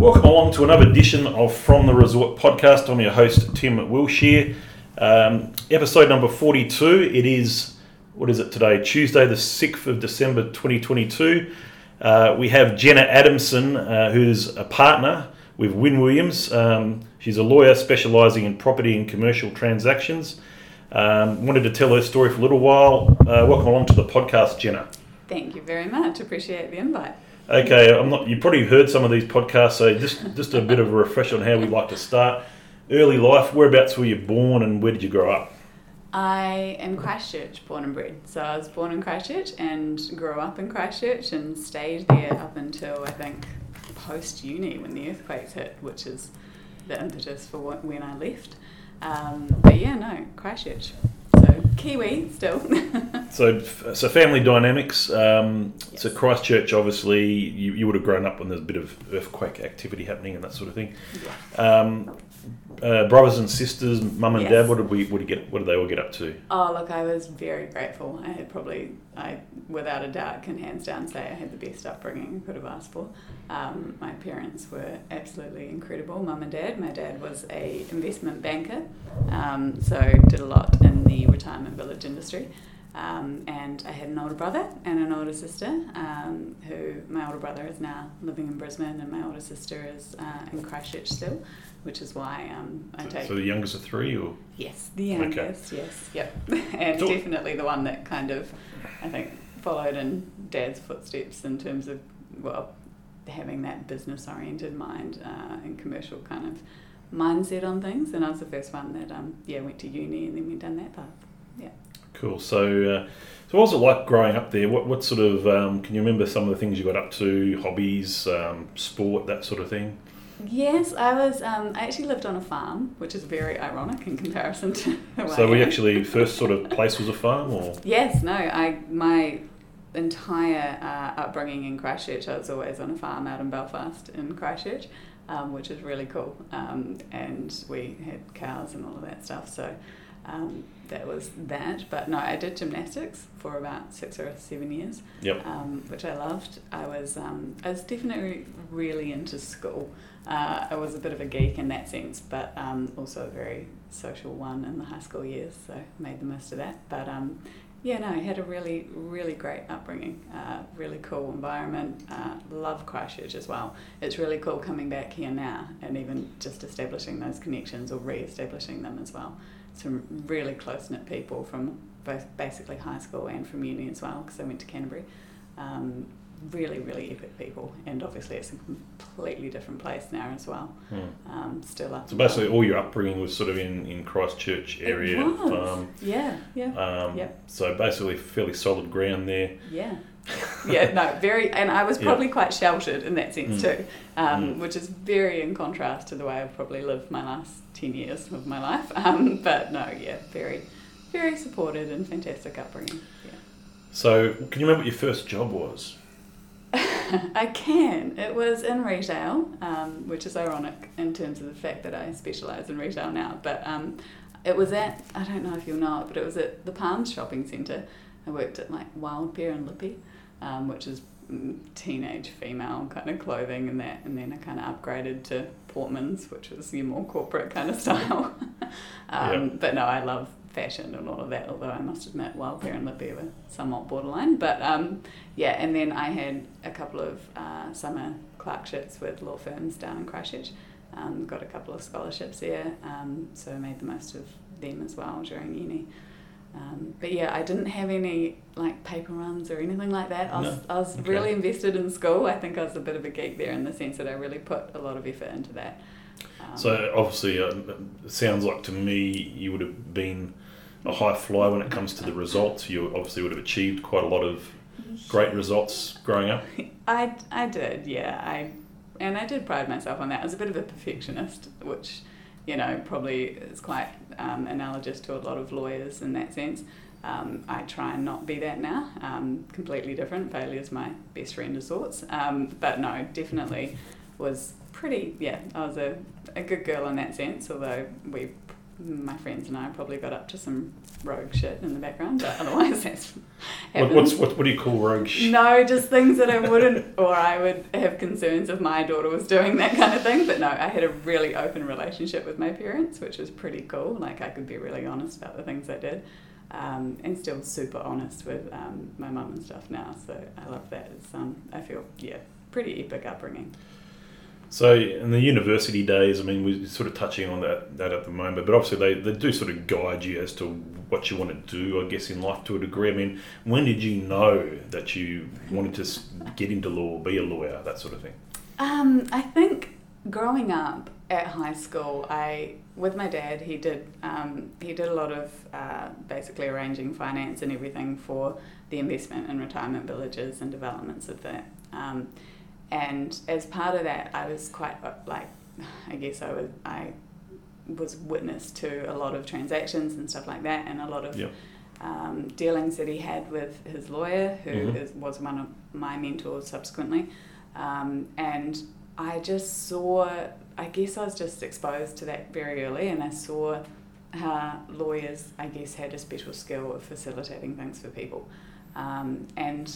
Welcome along to another edition of From the Resort podcast. I'm your host, Tim Wilshire. Um, episode number 42. It is, what is it today? Tuesday, the 6th of December 2022. Uh, we have Jenna Adamson, uh, who's a partner with Wynn Williams. Um, she's a lawyer specialising in property and commercial transactions. Um, wanted to tell her story for a little while. Uh, welcome along to the podcast, Jenna. Thank you very much. Appreciate the invite. Okay, I'm not. You've probably heard some of these podcasts, so just just a bit of a refresh on how we like to start. Early life. Whereabouts were you born, and where did you grow up? I am Christchurch, born and bred. So I was born in Christchurch and grew up in Christchurch and stayed there up until I think post uni when the earthquakes hit, which is the impetus for when I left. Um, but yeah, no, Christchurch. Kiwi still. so, so family dynamics. Um, Yes. So Christchurch, obviously, you, you would have grown up when there's a bit of earthquake activity happening and that sort of thing. Um, uh, brothers and sisters, mum and Yes. dad. What did we? What did get? What did they all get up to? Oh, look, I was very grateful. I had probably, I without a doubt, can hands down say I had the best upbringing I could have asked for. Um, my parents were absolutely incredible, mum and dad. My dad was a investment banker, um, so did a lot in the retirement village industry. Um, and I had an older brother and an older sister, um, who my older brother is now living in Brisbane, and my older sister is uh, in Christchurch still, which is why um, I take So the youngest of three, or Yes, the youngest, yes, yep. and Cool. definitely the one that kind of, I think, followed in Dad's footsteps in terms of, well, having that business oriented mind uh, and commercial kind of mindset on things. And I was the first one that, um, yeah, went to uni and then went down that path. Cool. So, uh, so what was it like growing up there? What what sort of um, can you remember some of the things you got up to? Hobbies, um, sport, that sort of thing. Yes, I was, um, I actually lived on a farm, which is very ironic in comparison to So we actually first sort of place was a farm, or Yes, no, I my entire uh, upbringing in Christchurch, I was always on a farm out in Belfast in Christchurch, um, which is really cool. Um, and we had cows and all of that stuff, so um, that was that. But no, I did gymnastics for about six or seven years, Yep. um, which I loved. I was um, I was definitely really into school. Uh, I was a bit of a geek in that sense, but um, also a very social one in the high school years, so made the most of that. But um, yeah, no, I had a really, really great upbringing, uh, really cool environment. Uh, love Christchurch as well. It's really cool coming back here now and even just establishing those connections or re establishing them as well. Some really close knit people from both basically high school and from uni as well, because I went to Canterbury. Um, really, really epic people, and obviously it's a completely different place now as well. Hmm. Um, still up. So basically, all your upbringing was sort of in, in Christchurch area. It was. Yeah, yeah. Um, Yep. So basically, fairly solid ground there. Yeah. Yeah, no, very, and I was Yeah. probably quite sheltered in that sense Mm. too, um, Mm. which is very in contrast to the way I've probably lived my last 10 years of my life. Um, but no, yeah, very, very supported and fantastic upbringing. Yeah. So can you remember what your first job was? I can. It was in retail, um, which is ironic in terms of the fact that I specialise in retail now. But um, it was at, I don't know if you'll know it, but it was at the Palms Shopping Centre. I worked at like Wild Pear and Lippy, um, which is mm, teenage female kind of clothing and that. And then I kind of upgraded to Portman's, which was your more corporate kind of style. um. But no, I love fashion and all of that, although I must admit Wild Pear and Lippy were somewhat borderline. But um, yeah, and then I had a couple of uh, summer clerkships with law firms down in Christchurch. Um, got a couple of scholarships there, um, so I made the most of them as well during uni. Um, but yeah, I didn't have any like paper runs or anything like that. I was, No. I was Okay. really invested in school. I think I was a bit of a geek there in the sense that I really put a lot of effort into that. Um, So obviously, uh, it sounds like to me you would have been a high flyer when it comes to the results. You obviously would have achieved quite a lot of great results growing up. I, I did, yeah. I and I did pride myself on that. I was a bit of a perfectionist, which you know probably is quite um, analogous to a lot of lawyers in that sense. Um, I try and not be that now. Um, completely different. Failure is my best friend of sorts. Um, but no, definitely was pretty. Yeah, I was a, a good girl in that sense. Although we my friends and I probably got up to some rogue shit in the background, but otherwise that's What, what's what, what do you call rogue shit? no, just things that I wouldn't, or I would have concerns if my daughter was doing that kind of thing. But no, I had a really open relationship with my parents, which was pretty cool. Like I could be really honest about the things I did, um, and still super honest with um, my mum and stuff now. So I love that. It's, um, I feel yeah, pretty epic upbringing. So in the university days, I mean, we're sort of touching on that, that at the moment, but obviously they, they do sort of guide you as to what you want to do, I guess, in life to a degree. I mean, when did you know that you wanted to get into law, be a lawyer, that sort of thing? Um, I think growing up at high school, I with my dad, he did um, he did a lot of uh, basically arranging finance and everything for the investment and retirement villages and developments of that. Um, and as part of that, I was quite like, I guess I was I was witness to a lot of transactions and stuff like that, and a lot of Yep. um, dealings that he had with his lawyer, who Mhm. is, was one of my mentors subsequently. Um, and I just saw, I guess I was just exposed to that very early, and I saw how lawyers, I guess, had a special skill of facilitating things for people. Um, and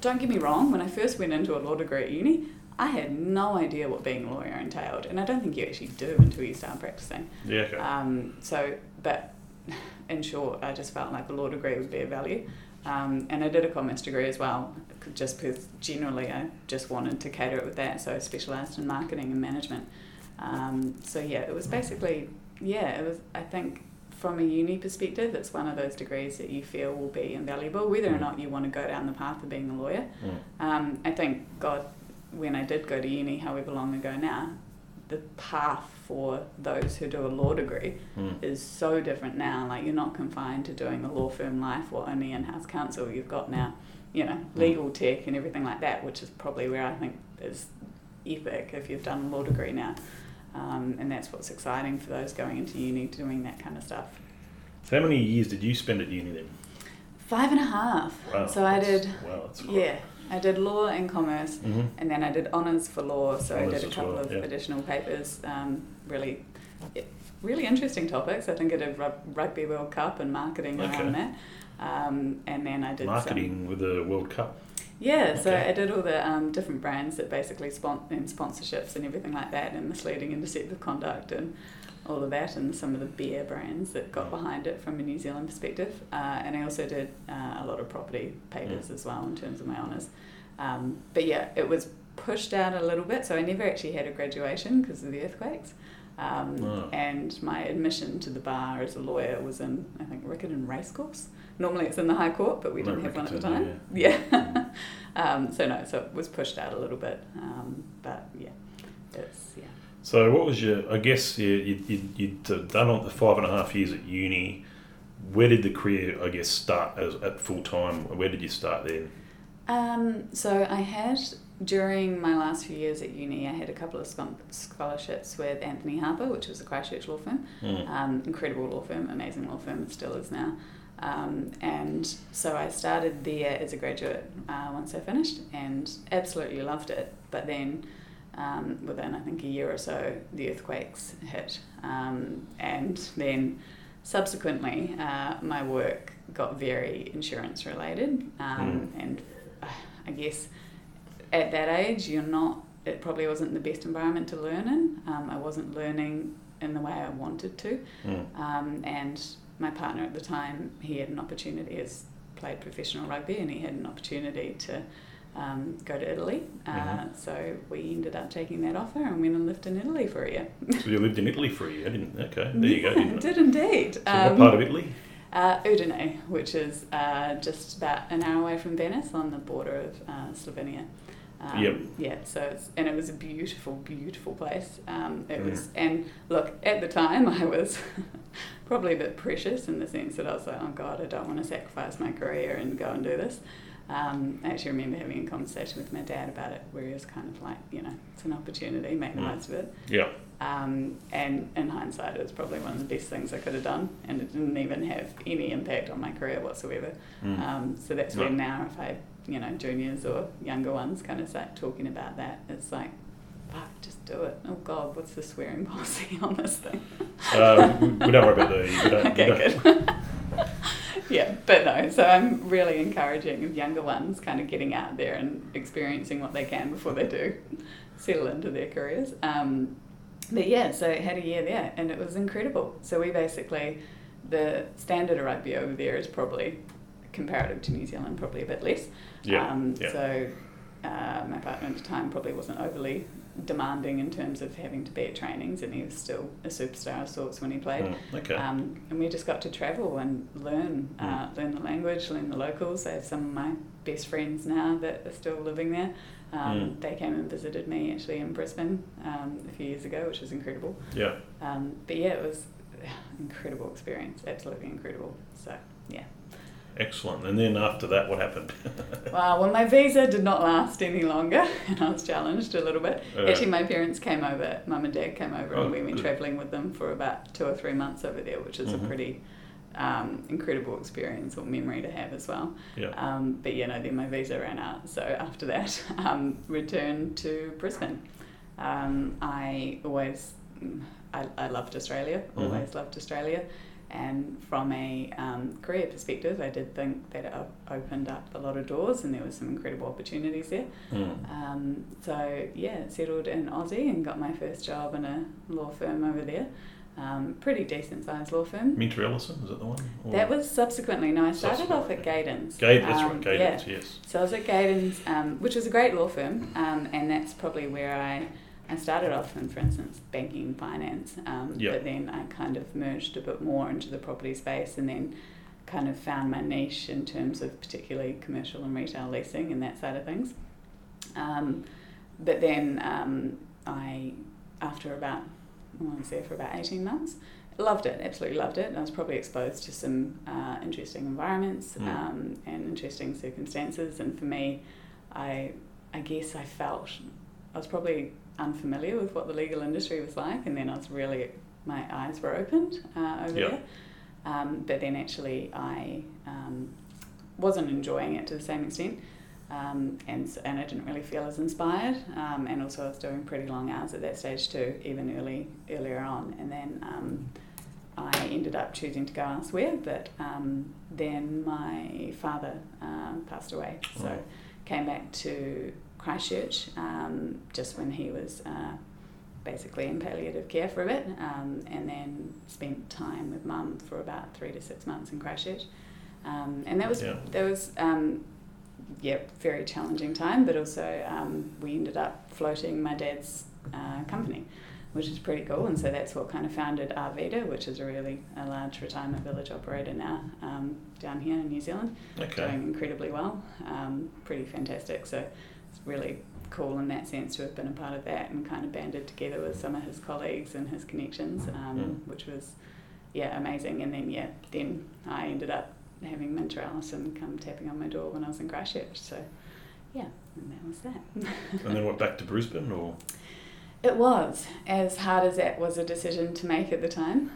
don't get me wrong, when I first went into a law degree at uni, I had no idea what being a lawyer entailed, and I don't think you actually do until you start practicing. Yeah, okay. Um, so, but in short, I just felt like a law degree would be of value. Um, and I did a commerce degree as well, just because generally I just wanted to cater it with that. So I specialised in marketing and management. Um, so yeah, it was basically, yeah, it was, I think from a uni perspective, it's one of those degrees that you feel will be invaluable, whether or Mm. not you want to go down the path of being a lawyer. Mm. Um, I thank God when I did go to uni, however long ago now, the path for those who do a law degree Mm. is so different now. Like you're not confined to doing a law firm life or only in-house counsel. You've got now, you know, legal tech and everything like that, which is probably where I think is epic if you've done a law degree now. Um, and that's what's exciting for those going into uni doing that kind of stuff. So how many years did you spend at uni then? Five and a half. Wow. So I did, Wow, that's quite- yeah, I did law and commerce. Mhm. And then I did honours for law, so I did a couple well, of yeah. additional papers. Um, really, really interesting topics. I think I did Rugby World Cup and marketing Okay. around that. Um, and then I did some- Marketing with the World Cup. yeah, so Okay. I did all the um, different brands that basically spon- and sponsorships and everything like that, and misleading and deceptive conduct and all of that, and some of the beer brands that got behind it from a New Zealand perspective. Uh, and I also did uh, a lot of property papers as well in terms of my honours. Um, but yeah, it was pushed out a little bit, so I never actually had a graduation because of the earthquakes. Um, Oh. And my admission to the bar as a lawyer was in, I think, Riccarton Racecourse. Normally it's in the High Court, but we No, didn't have one at the time. Yeah. um, so no, so it was pushed out a little bit. Um, but yeah, it's yeah. So what was your? I guess you you you you'd done on the five and a half years at uni. Where did the career, I guess, start as at full time? Where did you start then? Um, so I had during my last few years at uni, I had a couple of scholarships with Anthony Harper, which was a Christchurch law firm. Mm. Um, incredible law firm, amazing law firm, it still is now. Um, and so I started there as a graduate uh, once I finished and absolutely loved it. But then um, within, I think, a year or so, the earthquakes hit. Um, and then subsequently, uh, my work got very insurance related. Um, And uh, I guess at that age, you're not, it probably wasn't the best environment to learn in. Um, I wasn't learning in the way I wanted to. Mm. Um, and my partner at the time, he had an opportunity as played professional rugby, and he had an opportunity to um, go to Italy. Uh, Mhm. So we ended up taking that offer and went and lived in Italy for a year. So you lived in Italy for a year, didn't? Okay, there you go. Didn't it? did indeed. So what part of Italy? Uh, Udine, which is uh, just about an hour away from Venice on the border of uh, Slovenia. Um, Yep. Yeah, so it's, and it was a beautiful, beautiful place. Um, it Mm. was, and look, at the time I was probably a bit precious in the sense that I was like, oh God, I don't want to sacrifice my career and go and do this. Um, I actually remember having a conversation with my dad about it, where he was kind of like, you know, it's an opportunity, make the Mm. most of it. Yeah. Um, and in hindsight, it was probably one of the best things I could have done, and it didn't even have any impact on my career whatsoever. Mm. Um, so that's Right. when now, if I, you know, juniors or younger ones kind of start talking about that, it's like, fuck, just do it. Oh God, what's the swearing policy on this thing? Uh, we we don't worry about the. We don't, we okay, don't- good. yeah, but no, so I'm really encouraging younger ones kind of getting out there and experiencing what they can before they do settle into their careers. Um, but yeah, so I had a year there and it was incredible. So we basically, the standard of rugby over there is probably comparative to New Zealand, probably a bit less. Yeah, Um, yeah. So uh, my partner at the time probably wasn't overly demanding in terms of having to be at trainings and he was still a superstar of sorts when he played. Mm, okay. Um, and we just got to travel and learn, uh, Mm. learn the language, learn the locals. I have some of my best friends now that are still living there. Um, Mm. They came and visited me actually in Brisbane um, a few years ago, which was incredible. yeah. Um, but yeah, it was incredible experience, absolutely incredible. So yeah. Excellent. And then after that, what happened? Wow, well, my visa did not last any longer, and I was challenged a little bit. Uh, Actually, my parents came over, mum and dad came over, Oh, and we went travelling with them for about two or three months over there, which is Mhm. a pretty um, incredible experience or memory to have as well. yeah. Um, but yeah, no, then my visa ran out, so after that, um, returned to Brisbane. Um, I always, I, I loved Australia, Mhm. always loved Australia. And from a um, career perspective, I did think that it opened up a lot of doors and there were some incredible opportunities there. Mm. Um, so yeah, settled in Aussie and got my first job in a law firm over there. Um, pretty decent sized law firm. Minter Ellison, is that the one? Or- That was subsequently. No, I started off at. Gadens. Gade, that's Um, right, Gadens, yes. So I was at Gadens, um, which was a great law firm, um, and that's probably where I, I started off in, for instance, banking and finance. Um, Yeah. But then I kind of merged a bit more into the property space, and then kind of found my niche in terms of particularly commercial and retail leasing and that side of things. Um, but then um, I, after about, I was there for about 18 months, loved it, absolutely loved it. I was probably exposed to some uh, interesting environments Mm. um, and interesting circumstances. And for me, I, I guess I felt I was probably unfamiliar with what the legal industry was like, and then I was really my eyes were opened uh, over Yeah. there. Um, but then actually, I um, wasn't enjoying it to the same extent. Um, and, and I didn't really feel as inspired, um, and also I was doing pretty long hours at that stage too, even early earlier on. And then um, I ended up choosing to go elsewhere, but um, then my father um, passed away, so Oh. came back to Christchurch um, just when he was uh, basically in palliative care for a bit, um, and then spent time with mum for about three to six months in Christchurch, um, and that was Yeah. that was. Um, yeah, very challenging time, but also um, we ended up floating my dad's uh, company, which is pretty cool. And so that's what kind of founded Arvida, which is a really a large retirement village operator now um, down here in New Zealand, Okay. doing incredibly well. Um, pretty fantastic. So it's really cool in that sense to have been a part of that and kind of banded together with some of his colleagues and his connections, um, which was yeah amazing. And then yeah, then I ended up having Minter Ellison come tapping on my door when I was in Christchurch. So yeah, and that was that. And then what, back to Brisbane or? It was as hard as that was a decision to make at the time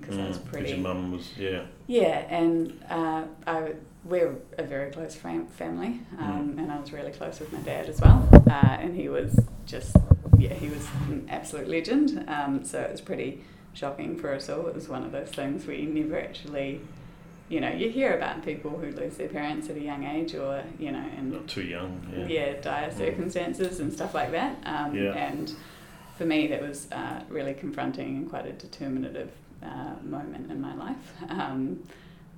because I was Mm, pretty your mum was, yeah. yeah, and uh, I we're a very close fam- family, um, and I was really close with my dad as well, uh, and he was just yeah he was an absolute legend. Um, so it was pretty shocking for us all. It was one of those things we never actually. You know, you hear about people who lose their parents at a young age, or you know, and Not too young, yeah. yeah, dire circumstances and stuff like that. Um, Yeah. And for me, that was uh, really confronting and quite a determinative uh, moment in my life.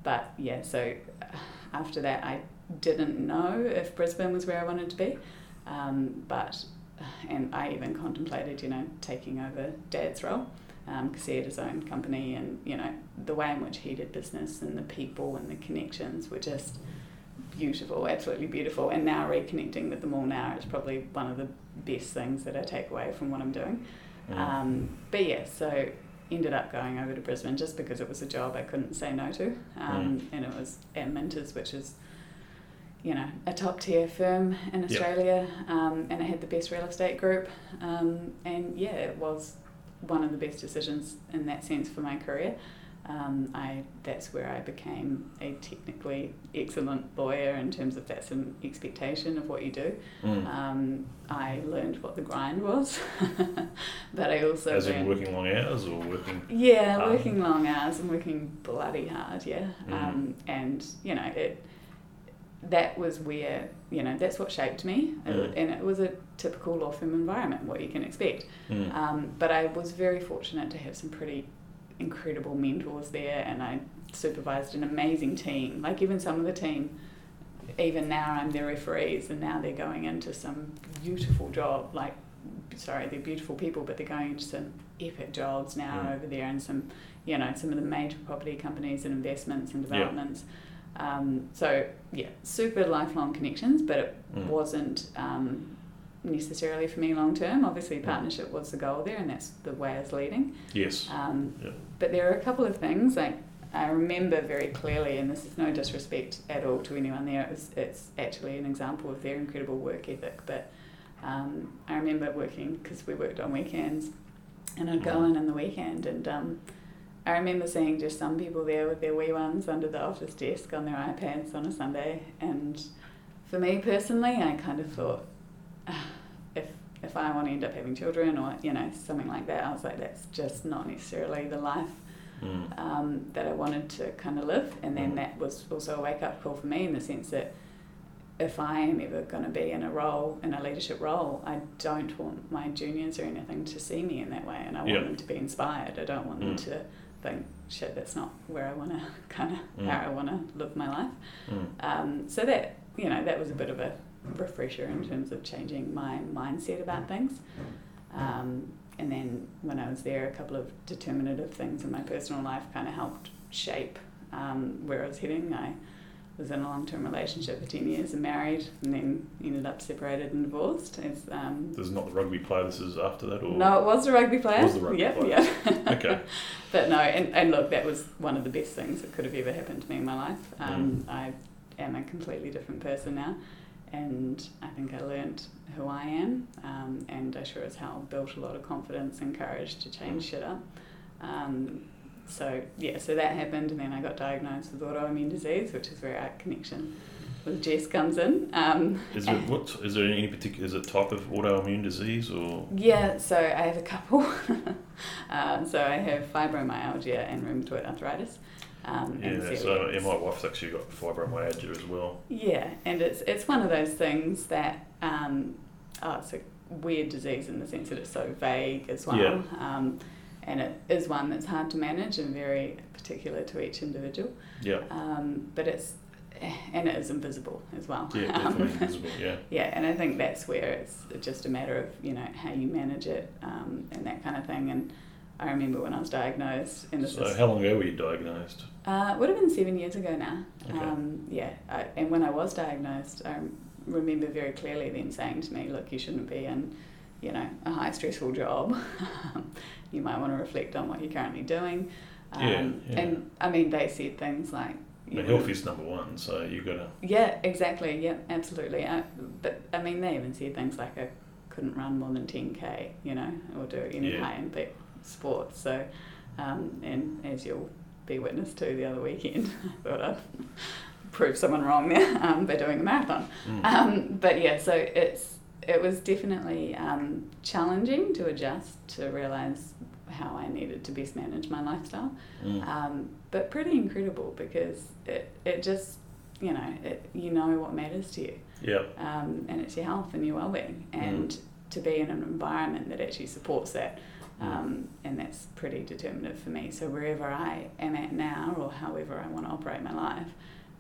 Um, but yeah, so uh, after that, I didn't know if Brisbane was where I wanted to be. Um, but, and I even contemplated, you know, taking over dad's role because he had his own company and, you know, the way in which he did business and the people and the connections were just beautiful, absolutely beautiful. And now reconnecting with them all now is probably one of the best things that I take away from what I'm doing. Mm. Um, but yeah, so ended up going over to Brisbane just because it was a job I couldn't say no to, um, and it was at Minters, which is you know a top tier firm in Yep. Australia, um, and it had the best real estate group, um, and yeah, it was one of the best decisions in that sense for my career. Um, I that's where I became a technically excellent lawyer in terms of that's an expectation of what you do. Mm. Um, I learned what the grind was, but I also As in working long hours or working. yeah, hard? working long hours and working bloody hard, yeah. Mm. Um, and you know it. That was where you know that's what shaped me, Mm. and it was a typical law firm environment, what you can expect. Mm. Um, but I was very fortunate to have some pretty incredible mentors there, and I supervised an amazing team. Like even some of the team, even now I'm their referees, and now they're going into some beautiful job. Like, sorry, they're beautiful people, but they're going into some epic jobs now Mm. over there, and some, you know, some of the major property companies and investments and Yeah. developments. Um, so yeah, super lifelong connections, but it Mm. wasn't um, necessarily for me long term. Obviously, Mm. partnership was the goal there, and that's the way I was leading. Yes. Um, Yeah. But there are a couple of things like I remember very clearly, and this is no disrespect at all to anyone there. It was, it's actually an example of their incredible work ethic. But um, I remember working because we worked on weekends, and I'd go Mm. in on the weekend, and um, I remember seeing just some people there with their wee ones under the office desk on their iPads on a Sunday, and for me personally, I kind of thought, "Ah, if I want to end up having children or you know something like that, I was like, that's just not necessarily the life Mm. um, that I wanted to kind of live. And then Mm. that was also a wake up call for me in the sense that if I am ever going to be in a role, in a leadership role, I don't want my juniors or anything to see me in that way. And I want Yeah. them to be inspired. I don't want them Mm. to think, shit, that's not where I want to kind of, how I want to live my life. Mm. Um, so that, you know, that was a bit of a refresher in terms of changing my mindset about things. Um, and then when I was there, a couple of determinative things in my personal life kind of helped shape um, where I was heading. I was in a long term relationship for 10 years and married, and then ended up separated and divorced. It's, um, This is not the rugby player. This is after that, or no, it was a rugby player. Was the rugby yep, player. Yep. Okay. but no, and, and look, that was one of the best things that could have ever happened to me in my life. Um, Mm. I am a completely different person now, and I think I learnt who I am, um, and I sure as hell built a lot of confidence and courage to change shit up. Um, so yeah, so that happened, and then I got diagnosed with autoimmune disease, which is where our connection with Jess comes in. Um, Is there what? Is there any particular? Is it type of autoimmune disease or? Yeah, so I have a couple. um, so I have fibromyalgia and rheumatoid arthritis. Um, and Yeah. So celiac. yeah, my wife's actually got fibromyalgia as well. Yeah, and it's it's one of those things that um, oh, it's a weird disease in the sense that it's so vague as well. Yeah. Um, and it is one that's hard to manage and very particular to each individual. Yeah. Um, but it's and it is invisible as well. Yeah. Um, Definitely invisible. Yeah. yeah, and I think that's where it's just a matter of you know how you manage it um, and that kind of thing. And I remember when I was diagnosed, and this So is how long ago were you diagnosed? uh, it would have been seven years ago now. Okay. Um, yeah, I, and when I was diagnosed, I remember very clearly them saying to me, "Look, you shouldn't be in, you know, a high stressful job. you might want to reflect on what you're currently doing." Um, Yeah, yeah. And I mean, they said things like, you know, health is number one, so you got to. Yeah, exactly. Yeah, absolutely. I, but I mean, they even said things like I couldn't run more than ten k, you know, or do any Yeah. high impact sports. So, um, and as you'll be witness to the other weekend, I thought I'd prove someone wrong there um, by doing a marathon. Mm. Um, but yeah, so it's it was definitely um, challenging to adjust to realize how I needed to best manage my lifestyle Mm. um, but pretty incredible because it, it just you know it, you know what matters to you Yeah. um, and it's your health and your well-being and to be in an environment that actually supports that um, and that's pretty determinative for me so wherever I am at now or however I want to operate my life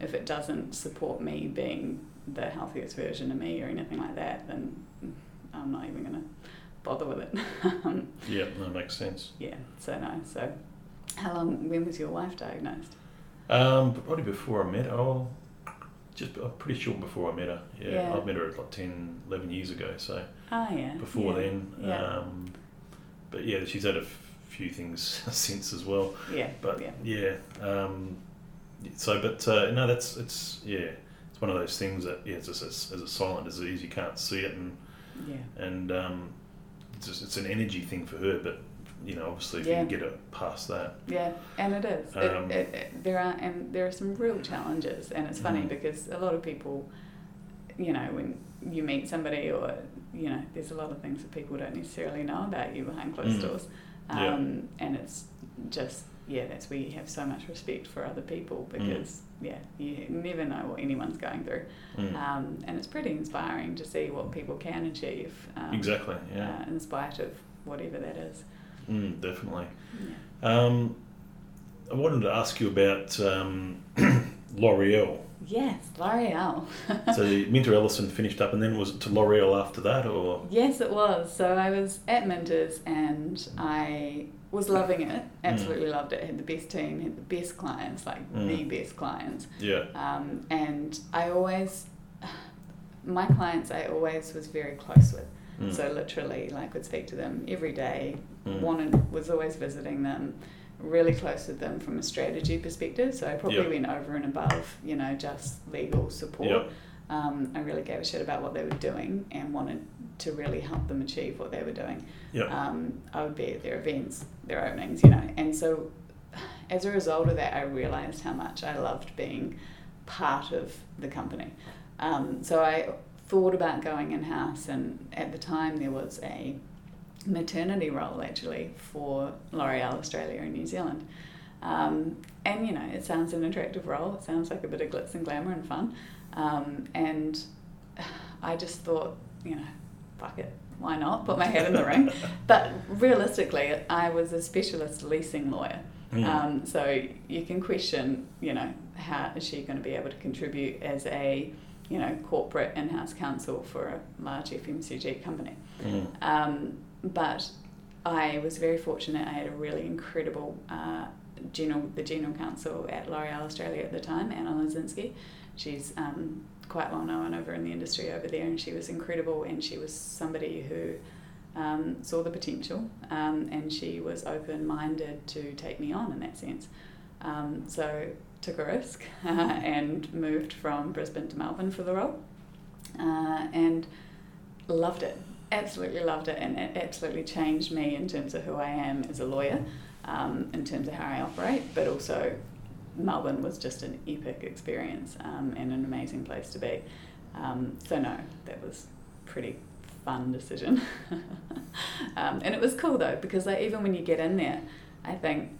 if it doesn't support me being the healthiest version of me or anything like that then I'm not even going to bother with it Um, Yeah. That makes sense. yeah so no so how long when was your wife diagnosed Um, probably before I met her. Oh, just I'm pretty sure before I met her. Yeah, Yeah. I met her like 10, 11 years ago. So Ah, yeah. before yeah. then. Yeah. Um, but yeah, she's had a f- few things since as well. yeah. But yeah. yeah, um, so but uh, no, that's it's yeah, it's one of those things that yeah, it's just as, as a silent disease, you can't see it, and Yeah. and um, it's just, it's an energy thing for her. But you know, obviously if Yeah. you can get it past that. Yeah, and it is. Um, it, it, it, there are and there are some real challenges, and it's funny Mhm. because a lot of people, you know, when you meet somebody or you know, there's a lot of things that people don't necessarily know about you behind closed Mm. doors, Yeah. um, and it's just yeah, that's where you have so much respect for other people Mm. because yeah, you never know what anyone's going through, Mm. um, and it's pretty inspiring to see what people can achieve. Um, exactly. Yeah. Uh, in spite of whatever that is. Mm, definitely. Yeah. Um, I wanted to ask you about um, L'Oreal. Yes, L'Oreal. So Minter Ellison finished up, and then was it to L'Oreal after that, or Yes, it was. So I was at Minters and I was loving it. Absolutely loved it. Had the best team, had the best clients, like Mm. the best clients. yeah, Um, and I always, my clients, I always was very close with. Mm. So literally, like, would speak to them every day. Mm. Wanted was always visiting them. Really close with them from a strategy perspective. So I probably Yep. went over and above, you know, just legal support. Yep. Um, I really gave a shit about what they were doing and wanted to really help them achieve what they were doing. yeah, Um, I would be at their events, their openings, you know. And so, as a result of that, I realized how much I loved being part of the company. Um, so I thought about going in house, and at the time there was a maternity role actually for L'Oreal Australia and New Zealand. Um, and you know, it sounds an attractive role. It sounds like a bit of glitz and glamour and fun. Um, and I just thought, you know, fuck it, why not? Put my head in the ring. But realistically, I was a specialist leasing lawyer. Mm. Um, so you can question, you know, how is she going to be able to contribute as a, you know, corporate in-house counsel for a large FMCG company. Mm. Um, but I was very fortunate. I had a really incredible uh, general, the general counsel at L'Oreal Australia at the time, Anna Lazinski. She's um, quite well known over in the industry over there, and she was incredible. And she was somebody who um, saw the potential, um, and she was open-minded to take me on in that sense. Um, so took a risk and moved from Brisbane to Melbourne for the role, uh, and loved it. Absolutely loved it, and it absolutely changed me in terms of who I am as a lawyer, um, in terms of how I operate, but also Melbourne was just an epic experience um, and an amazing place to be. Um, so no, that was pretty fun decision, um, and it was cool though because like even when you get in there, I think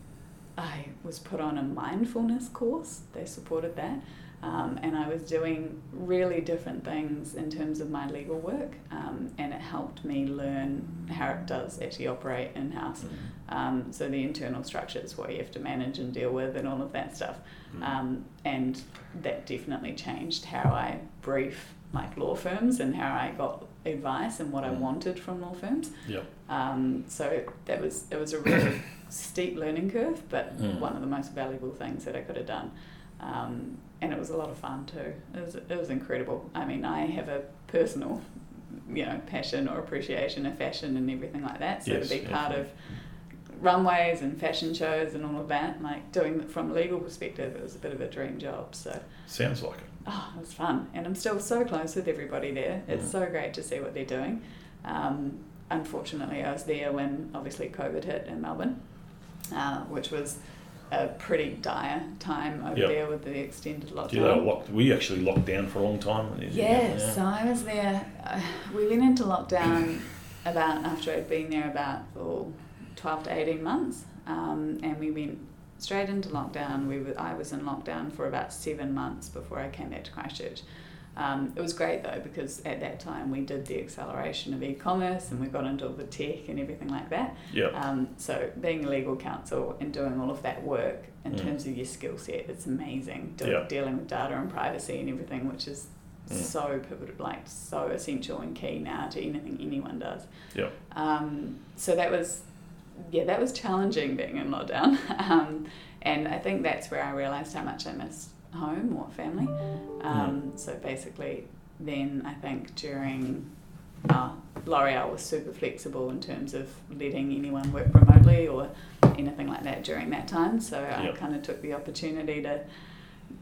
I was put on a mindfulness course. They supported that. Um, and I was doing really different things in terms of my legal work, um, and it helped me learn how it does actually operate in house. Um, so the internal structures, what you have to manage and deal with, and all of that stuff. Mm. Um, and that definitely changed how I brief like law firms and how I got advice and what I Mm. wanted from law firms. Yeah. Um, so that was it was a really steep learning curve, but Mm. one of the most valuable things that I could have done. Um, and it was a lot of fun too. It was it was incredible. I mean, I have a personal, you know, passion or appreciation of fashion and everything like that. So Yes, to be part definitely. of runways and fashion shows and all of that, like doing it from a legal perspective, it was a bit of a dream job. So Sounds like it. oh, it was fun, and I'm still so close with everybody there. It's Mm. so great to see what they're doing. Um, unfortunately, I was there when obviously COVID hit in Melbourne, uh, which was a pretty dire time over Yep. there with the extended lockdown. Do you know, locked, we actually locked down for a long time. Yes, Yeah. so I was there. Uh, we went into lockdown about after I'd been there about oh, 12 to 18 months, um, and we went straight into lockdown. We were, I was in lockdown for about seven months before I came back to Christchurch. Um, it was great though because at that time we did the acceleration of e-commerce and we got into all the tech and everything like that. Yeah. Um, so being a legal counsel and doing all of that work in Mm. terms of your skill set, it's amazing. Do, Yeah. Dealing with data and privacy and everything, which is Mm. so pivotal, like so essential and key now to anything anyone does. Yeah. Um, so that was, yeah, that was challenging being in lockdown. um, and I think that's where I realised how much I missed home or family. Um, So basically, then I think during uh, L'Oreal was super flexible in terms of letting anyone work remotely or anything like that during that time. So I kind of took the opportunity to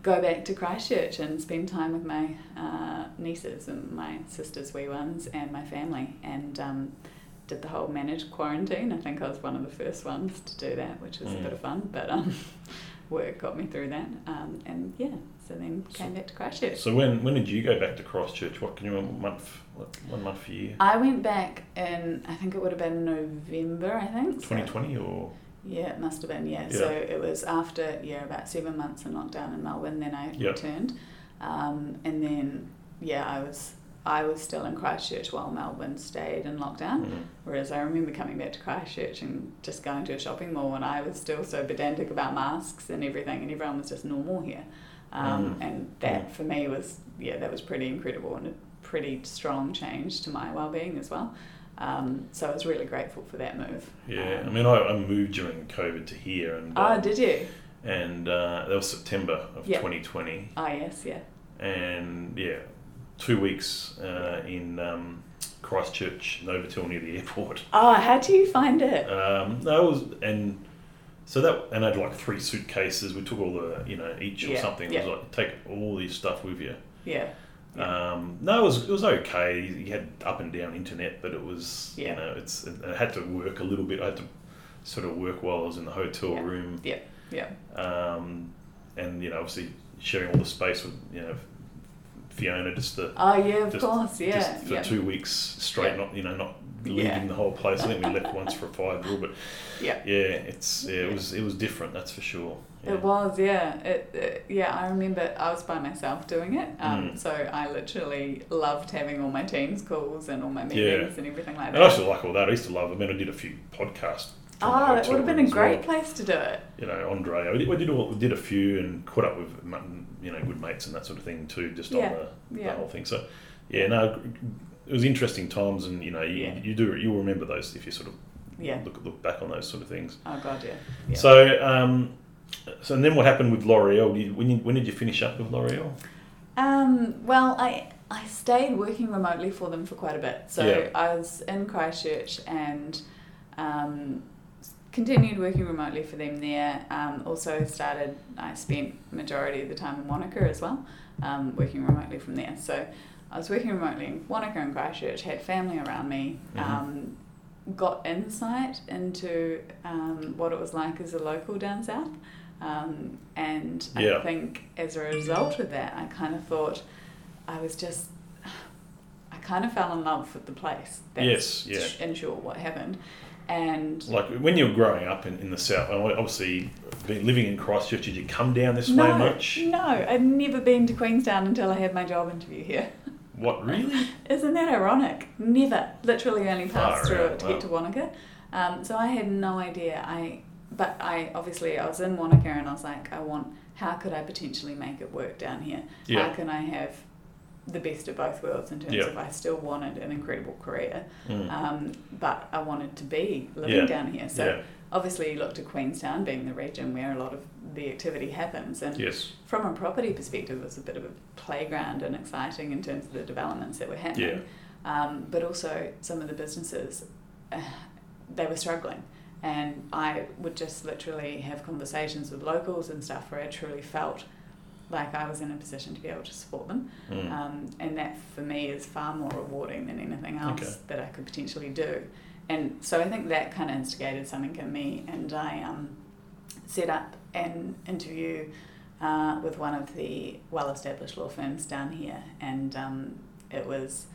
go back to Christchurch and spend time with my uh, nieces and my sisters' wee ones and my family. And um, did the whole managed quarantine. I think I was one of the first ones to do that, which was Mm. a bit of fun, but um, work got me through that. Um, and yeah, so then came back to Christchurch. So when when did you go back to Christchurch? What can you remember? Month, what, one month a year? I went back in, I think it would have been November, I think. so- Twenty twenty or Yeah, it must have been, yeah. Yeah. So it was after, yeah, about seven months in lockdown in Melbourne, then I Yeah. returned. Um, and then, yeah, I was I was still in Christchurch while Melbourne stayed in lockdown. Mm. Whereas I remember coming back to Christchurch and just going to a shopping mall and I was still so pedantic about masks and everything and everyone was just normal here. Um, Mm. And that for me was, yeah, that was pretty incredible and a pretty strong change to my well-being as well. Um, so I was really grateful for that move. Yeah, I Um, mean, I, I moved during COVID to here, and Ah, um, did you? and uh, that was September of Yeah. 2020, Ah, yes, yeah. and yeah, two weeks uh, in um, Christchurch, Novotel near the airport. Oh, how do you find it? Um, no, it was and so that and I had like three suitcases. We took all the you know each or Yeah, something. It yeah. was like take all this stuff with you. Yeah. Yeah. Um, no, it was it was okay. You had up and down internet, but it was you know it's it had to work a little bit. I had to sort of work while I was in the hotel room. Yeah. Yeah. Um, and you know obviously sharing all the space with you know Fiona just the Oh, yeah, of just, course, yeah. just for yeah. two weeks straight, Yeah. not you know not leaving Yeah. the whole place. I think we left once for a five rule, but Yeah. yeah, it's yeah, it was it was different. That's for sure. Yeah. It was, yeah. It, it, yeah, I remember I was by myself doing it. Um, Mm. So I literally loved having all my Teams calls and all my meetings and everything like And I that. used to like all that. I used to love. I mean, I did a few podcasts. Oh, that hotel would have been a great well. place to do it. You know, Andre. I did, I did, all, we did a few and caught up with you know good mates and that sort of thing too, just Yeah, on the, yeah. the whole thing. So yeah, no, it was interesting times, and you know, you, Yeah. you do you remember those if you sort of Yeah. look look back on those sort of things. Oh, God, yeah. yeah. So um, so and then what happened with L'Oreal? Did you- When you, when did you finish up with L'Oreal? Um, well, I I stayed working remotely for them for quite a bit. So Yeah. I was in Christchurch and um, continued working remotely for them there. Um, also started, I spent majority of the time in Wanaka as well, um, working remotely from there. So I was working remotely in Wanaka and Christchurch, had family around me, Mhm. um, got insight into um, what it was like as a local down south. Um, and Yeah. I think as a result of that, I kind of thought I was just, I kind of fell in love with the place. Yes, yeah. In short, what happened. And Like when you were growing up in, in the south, obviously been living in Christchurch, did you come down this no, way much? no, I'd never been to Queenstown until I had my job interview here. What really? Isn't that ironic? Never. Literally only passed Far through out, it to wow. get to Wanaka. Um, so I had no idea. I but I obviously I was in Wanaka and I was like, I want how could I potentially make it work down here? Yeah. How can I have the best of both worlds in terms Yeah. of I still wanted an incredible career, Mm. um, but I wanted to be living Yeah. down here. So yeah. obviously you look to Queenstown being the region where a lot of the activity happens and Yes. from a property perspective, it was a bit of a playground and exciting in terms of the developments that were happening. Um, but also, some of the businesses, uh, they were struggling. And I would just literally have conversations with locals and stuff where I truly felt like I was in a position to be able to support them. Mm. Um, and that for me is far more rewarding than anything else Okay. that I could potentially do. And so I think that kind of instigated something in me, and I um, set up an interview uh, with one of the well established law firms down here. And um, it was,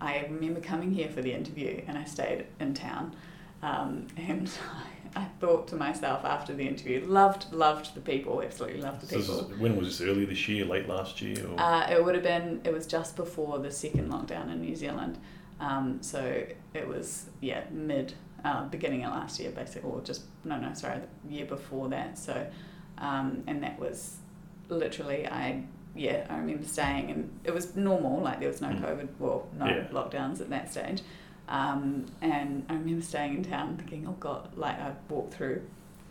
I remember coming here for the interview, and I stayed in town. Um, and I thought to myself after the interview, loved, loved the people, absolutely loved the So people. is, when was this? Early this year, late last year? Or? Uh, it would have been, it was just before the second lockdown in New Zealand. Um, so it was, yeah, mid, uh, beginning of last year, basically, or just, no, no, sorry, the year before that. So, um, and that was literally, I, yeah, I remember staying and it was normal, like there was no Mm. COVID, well, no Yeah. lockdowns at that stage. Um, and I remember staying in town thinking, oh God, like I walked through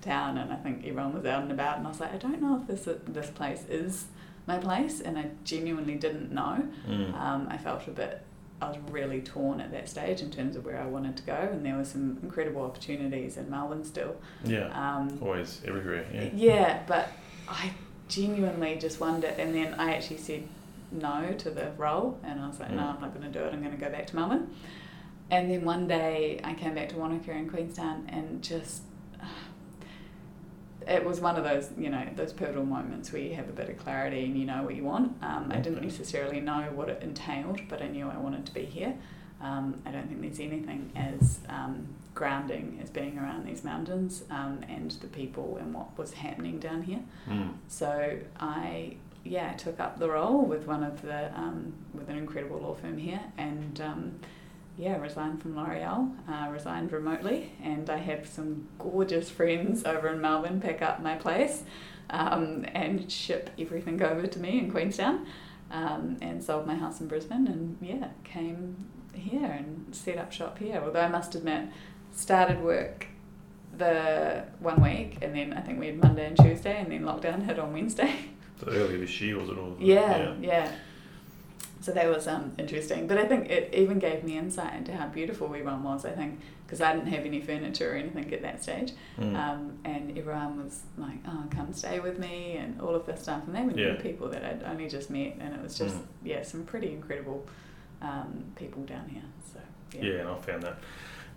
town and I think everyone was out and about and I was like, I don't know if this this place is my place and I genuinely didn't know. Mm. Um, I felt a bit, I was really torn at that stage in terms of where I wanted to go and there were some incredible opportunities in Melbourne still. yeah. Um, Always, everywhere. Yeah. yeah, but I genuinely just wondered, and then I actually said no to the role, and I was like, no, Mm. I'm not going to do it. I'm going to go back to Melbourne. And then one day I came back to Wanaka in Queenstown and just it was one of those you know those pivotal moments where you have a bit of clarity and you know what you want. Um, I didn't necessarily know what it entailed, but I knew I wanted to be here. Um, I don't think there's anything as um, grounding as being around these mountains um, and the people and what was happening down here. Mm. So I yeah took up the role with one of the um, with an incredible law firm here and um, yeah resigned from L'Oreal, uh, resigned remotely, and I have some gorgeous friends over in Melbourne pick up my place um, and ship everything over to me in Queenstown. Um, and sold my house in Brisbane and yeah came here and set up shop here although I must admit started work the one week and then I think we had Monday and Tuesday and then lockdown hit on Wednesday So earlier this year, was it all? yeah, yeah. So that was um, interesting, but I think it even gave me insight into how beautiful everyone was. I think because I didn't have any furniture or anything at that stage, Mm. um, and everyone was like, "Oh, come stay with me," and all of this stuff. And they were Yeah. new people that I'd only just met, and it was just Mm. yeah, some pretty incredible um, people down here. So yeah, yeah, and I found that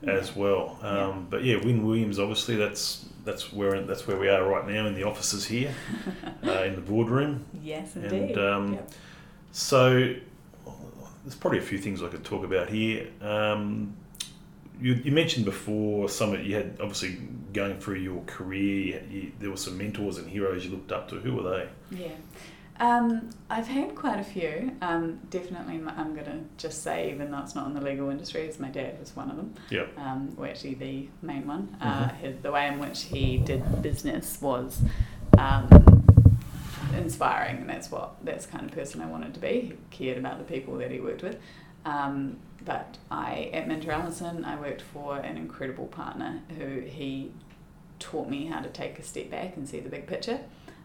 as well. Um, Yeah. But yeah, Wynn Williams, obviously, that's that's where that's where we are right now in the offices here, uh, in the boardroom. yes, And, indeed. um, Yep. So there's probably a few things I could talk about here. Um, you, you mentioned before some of you had obviously going through your career. You, there were some mentors and heroes you looked up to. Who were they? Yeah. Um, I've had quite a few. Um, definitely, I'm going to just say, even though it's not in the legal industry, is my dad was one of them. Yep. Um, actually the main one. Uh, Mhm. his, the way in which he did business was um, inspiring, and that's what that's the kind of person I wanted to be. He cared about the people that he worked with. Um, but I, at Minter Ellison, I worked for an incredible partner who he taught me how to take a step back and see the big picture.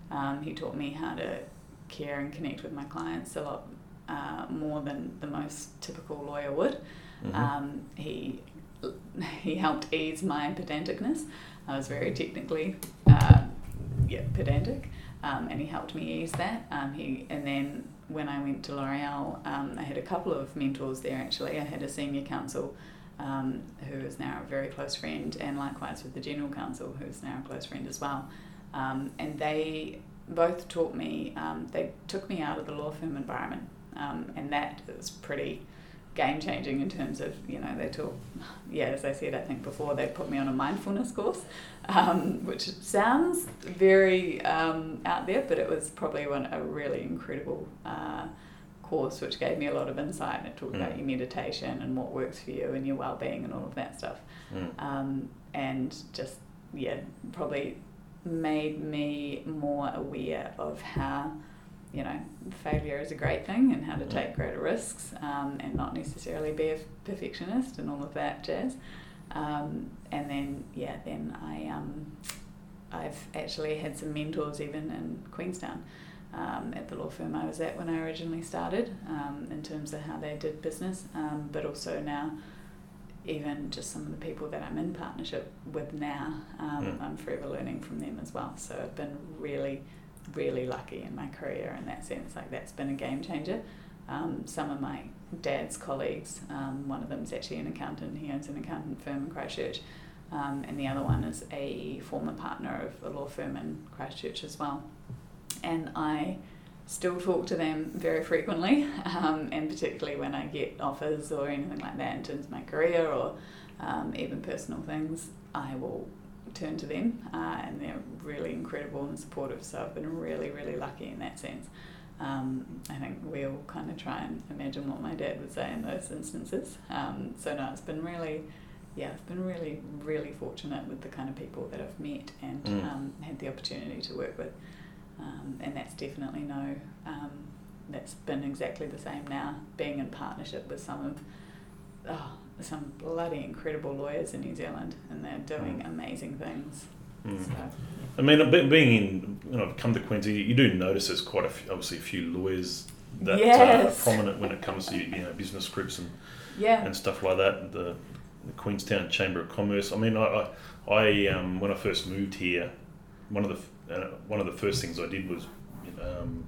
Um, he taught me how to care and connect with my clients a lot uh, more than the most typical lawyer would. Mhm. Um, he he helped ease my pedanticness. I was very technically, uh, yeah, pedantic, um, and he helped me ease that. Um, he and then when I went to L'Oreal, um, I had a couple of mentors there. Actually, I had a senior counsel um, who is now a very close friend, and likewise with the general counsel, who's now a close friend as well. Um, and they both taught me. They took me out of the law firm environment, and that is pretty game changing in terms of you know they taught yeah as I said I think before they put me on a mindfulness course um, which sounds very um, out there but it was probably one a really incredible uh, course which gave me a lot of insight And it talked about Mm. your meditation and what works for you and your well-being and all of that stuff Mm. um, and just yeah probably made me more aware of how you know failure is a great thing and how to Mm. take greater risks um, and not necessarily be a perfectionist and all of that jazz um, and then yeah then I um, I've actually had some mentors even in Queenstown um, at the law firm I was at when I originally started um, in terms of how they did business um, but also now even just some of the people that I'm in partnership with now, um, Mm. I'm forever learning from them as well. So I've been really, really lucky in my career in that sense. Like that's been a game changer. Um, some of my dad's colleagues, um, one of them is actually an accountant. He owns an accountant firm in Christchurch, um, and the other one is a former partner of a law firm in Christchurch as well. And I still talk to them very frequently, um, and particularly when I get offers or anything like that in terms of my career or um, even personal things, I will turn to them, uh, and they're really incredible and supportive. So I've been really, really lucky in that sense. Um, I think we all kind of try and imagine what my dad would say in those instances. Um, so no, it's been really, yeah, I've been really, really fortunate with the kind of people that I've met and Mm. um, had the opportunity to work with. Um, and that's definitely no, um, that's been exactly the same now, being in partnership with some of, oh, some bloody incredible lawyers in New Zealand, and they're doing amazing things. Mm. So, I mean, being in, you know, I've come to Queensland, you do notice there's quite a few, obviously a few lawyers that Yes. are prominent when it comes to you know business groups and, yeah, and stuff like that. The, the Queenstown Chamber of Commerce. I mean, I, I, I um, when I first moved here, one of the uh, one of the first things I did was um,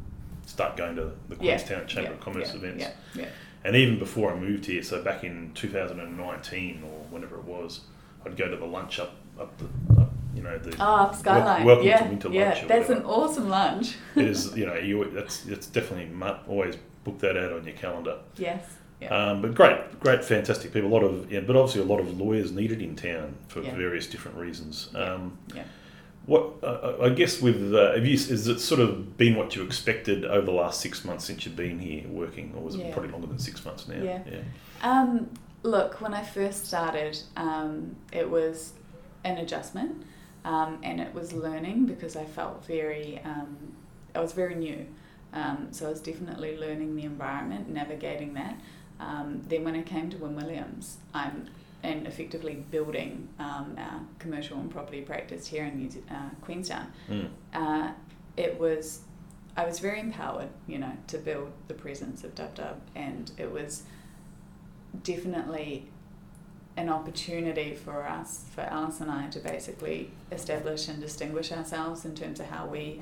start going to the Yeah, Queenstown Chamber yeah, of Commerce yeah, events. Yeah, yeah. And even before I moved here, so back in 2019 or whenever it was, I'd go to the lunch up up the you know the Oh, Skyline. welcome yeah, to winter yeah. lunch. That's an awesome lunch. it is you know you that's it's definitely always book that out on your calendar. yes. Yeah. Um, but great, great, fantastic people. A lot of yeah, but obviously a lot of lawyers needed in town for Yeah. various different reasons. Um, yeah. What uh, I guess with uh, have you is it sort of been what you expected over the last six months since you've been here working, or was it probably longer than six months now? Yeah. yeah. Um, look, when I first started, um, it was an adjustment, um, and it was learning because I felt very, um, I was very new. Um, so I was definitely learning the environment, navigating that. Um, then when I came to Wynn Williams, I'm and effectively building um, our commercial and property practice here in New uh, Queenstown. Mm. Uh, it was, I was very empowered, you know, to build the presence of Dub Dub, and it was definitely an opportunity for us, for Alice and I, to basically establish and distinguish ourselves in terms of how we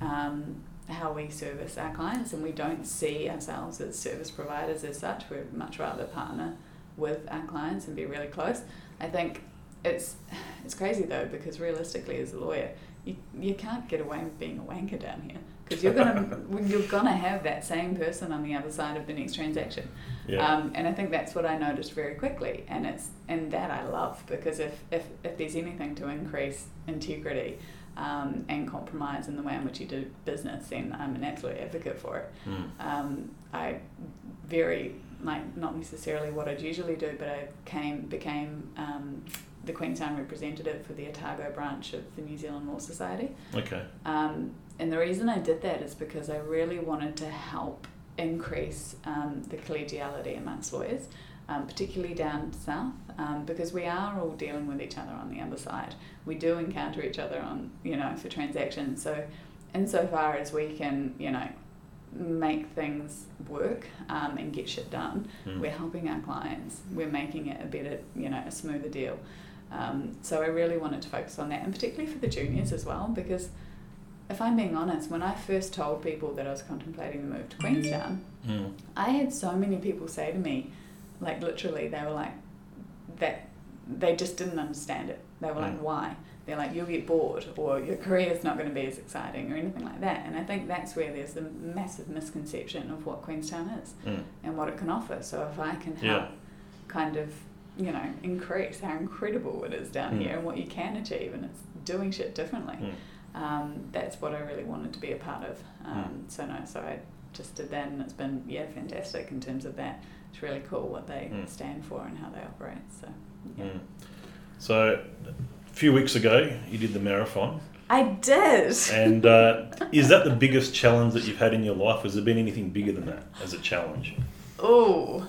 um, how we service our clients, and we don't see ourselves as service providers as such. We'd much rather partner with our clients and be really close. I think it's it's crazy though because realistically, as a lawyer, you, you can't get away with being a wanker down here because you're gonna you're gonna have that same person on the other side of the next transaction. Yeah. Um, and I think that's what I noticed very quickly, and it's and that I love because if if, if there's anything to increase integrity um, and compromise in the way in which you do business, then I'm an absolute advocate for it. Mm. Um, I very like not necessarily what I'd usually do, but I came became um, the Queenstown representative for the Otago branch of the New Zealand Law Society. Okay. Um, and the reason I did that is because I really wanted to help increase um, the collegiality amongst lawyers, um, particularly down south, um, because we are all dealing with each other on the other side. We do encounter each other on, you know, for transactions. So, insofar as we can, you know, make things work um, and get shit done, Mm. we're helping our clients. We're making it a better, you know, a smoother deal. Um, so I really wanted to focus on that, and particularly for the juniors as well, because if I'm being honest, when I first told people that I was contemplating the move to Queenstown, Mm. I had so many people say to me, like literally, they were like, that they just didn't understand it. They were like, Mm. why? They're like, you'll get bored, or your career's not going to be as exciting, or anything like that. And I think that's where there's the massive misconception of what Queenstown is Mm. and what it can offer. So if I can help Yeah. kind of, you know, increase how incredible it is down Mm. here and what you can achieve, and it's doing shit differently. Mm. Um, that's what I really wanted to be a part of. Um, So no, so I just did that, and it's been yeah fantastic in terms of that. It's really cool what they Mm. stand for and how they operate. So yeah. Mm. So, a few weeks ago, you did the marathon, I did. and uh, is that the biggest challenge that you've had in your life? Has there been anything bigger than that as a challenge, Oh.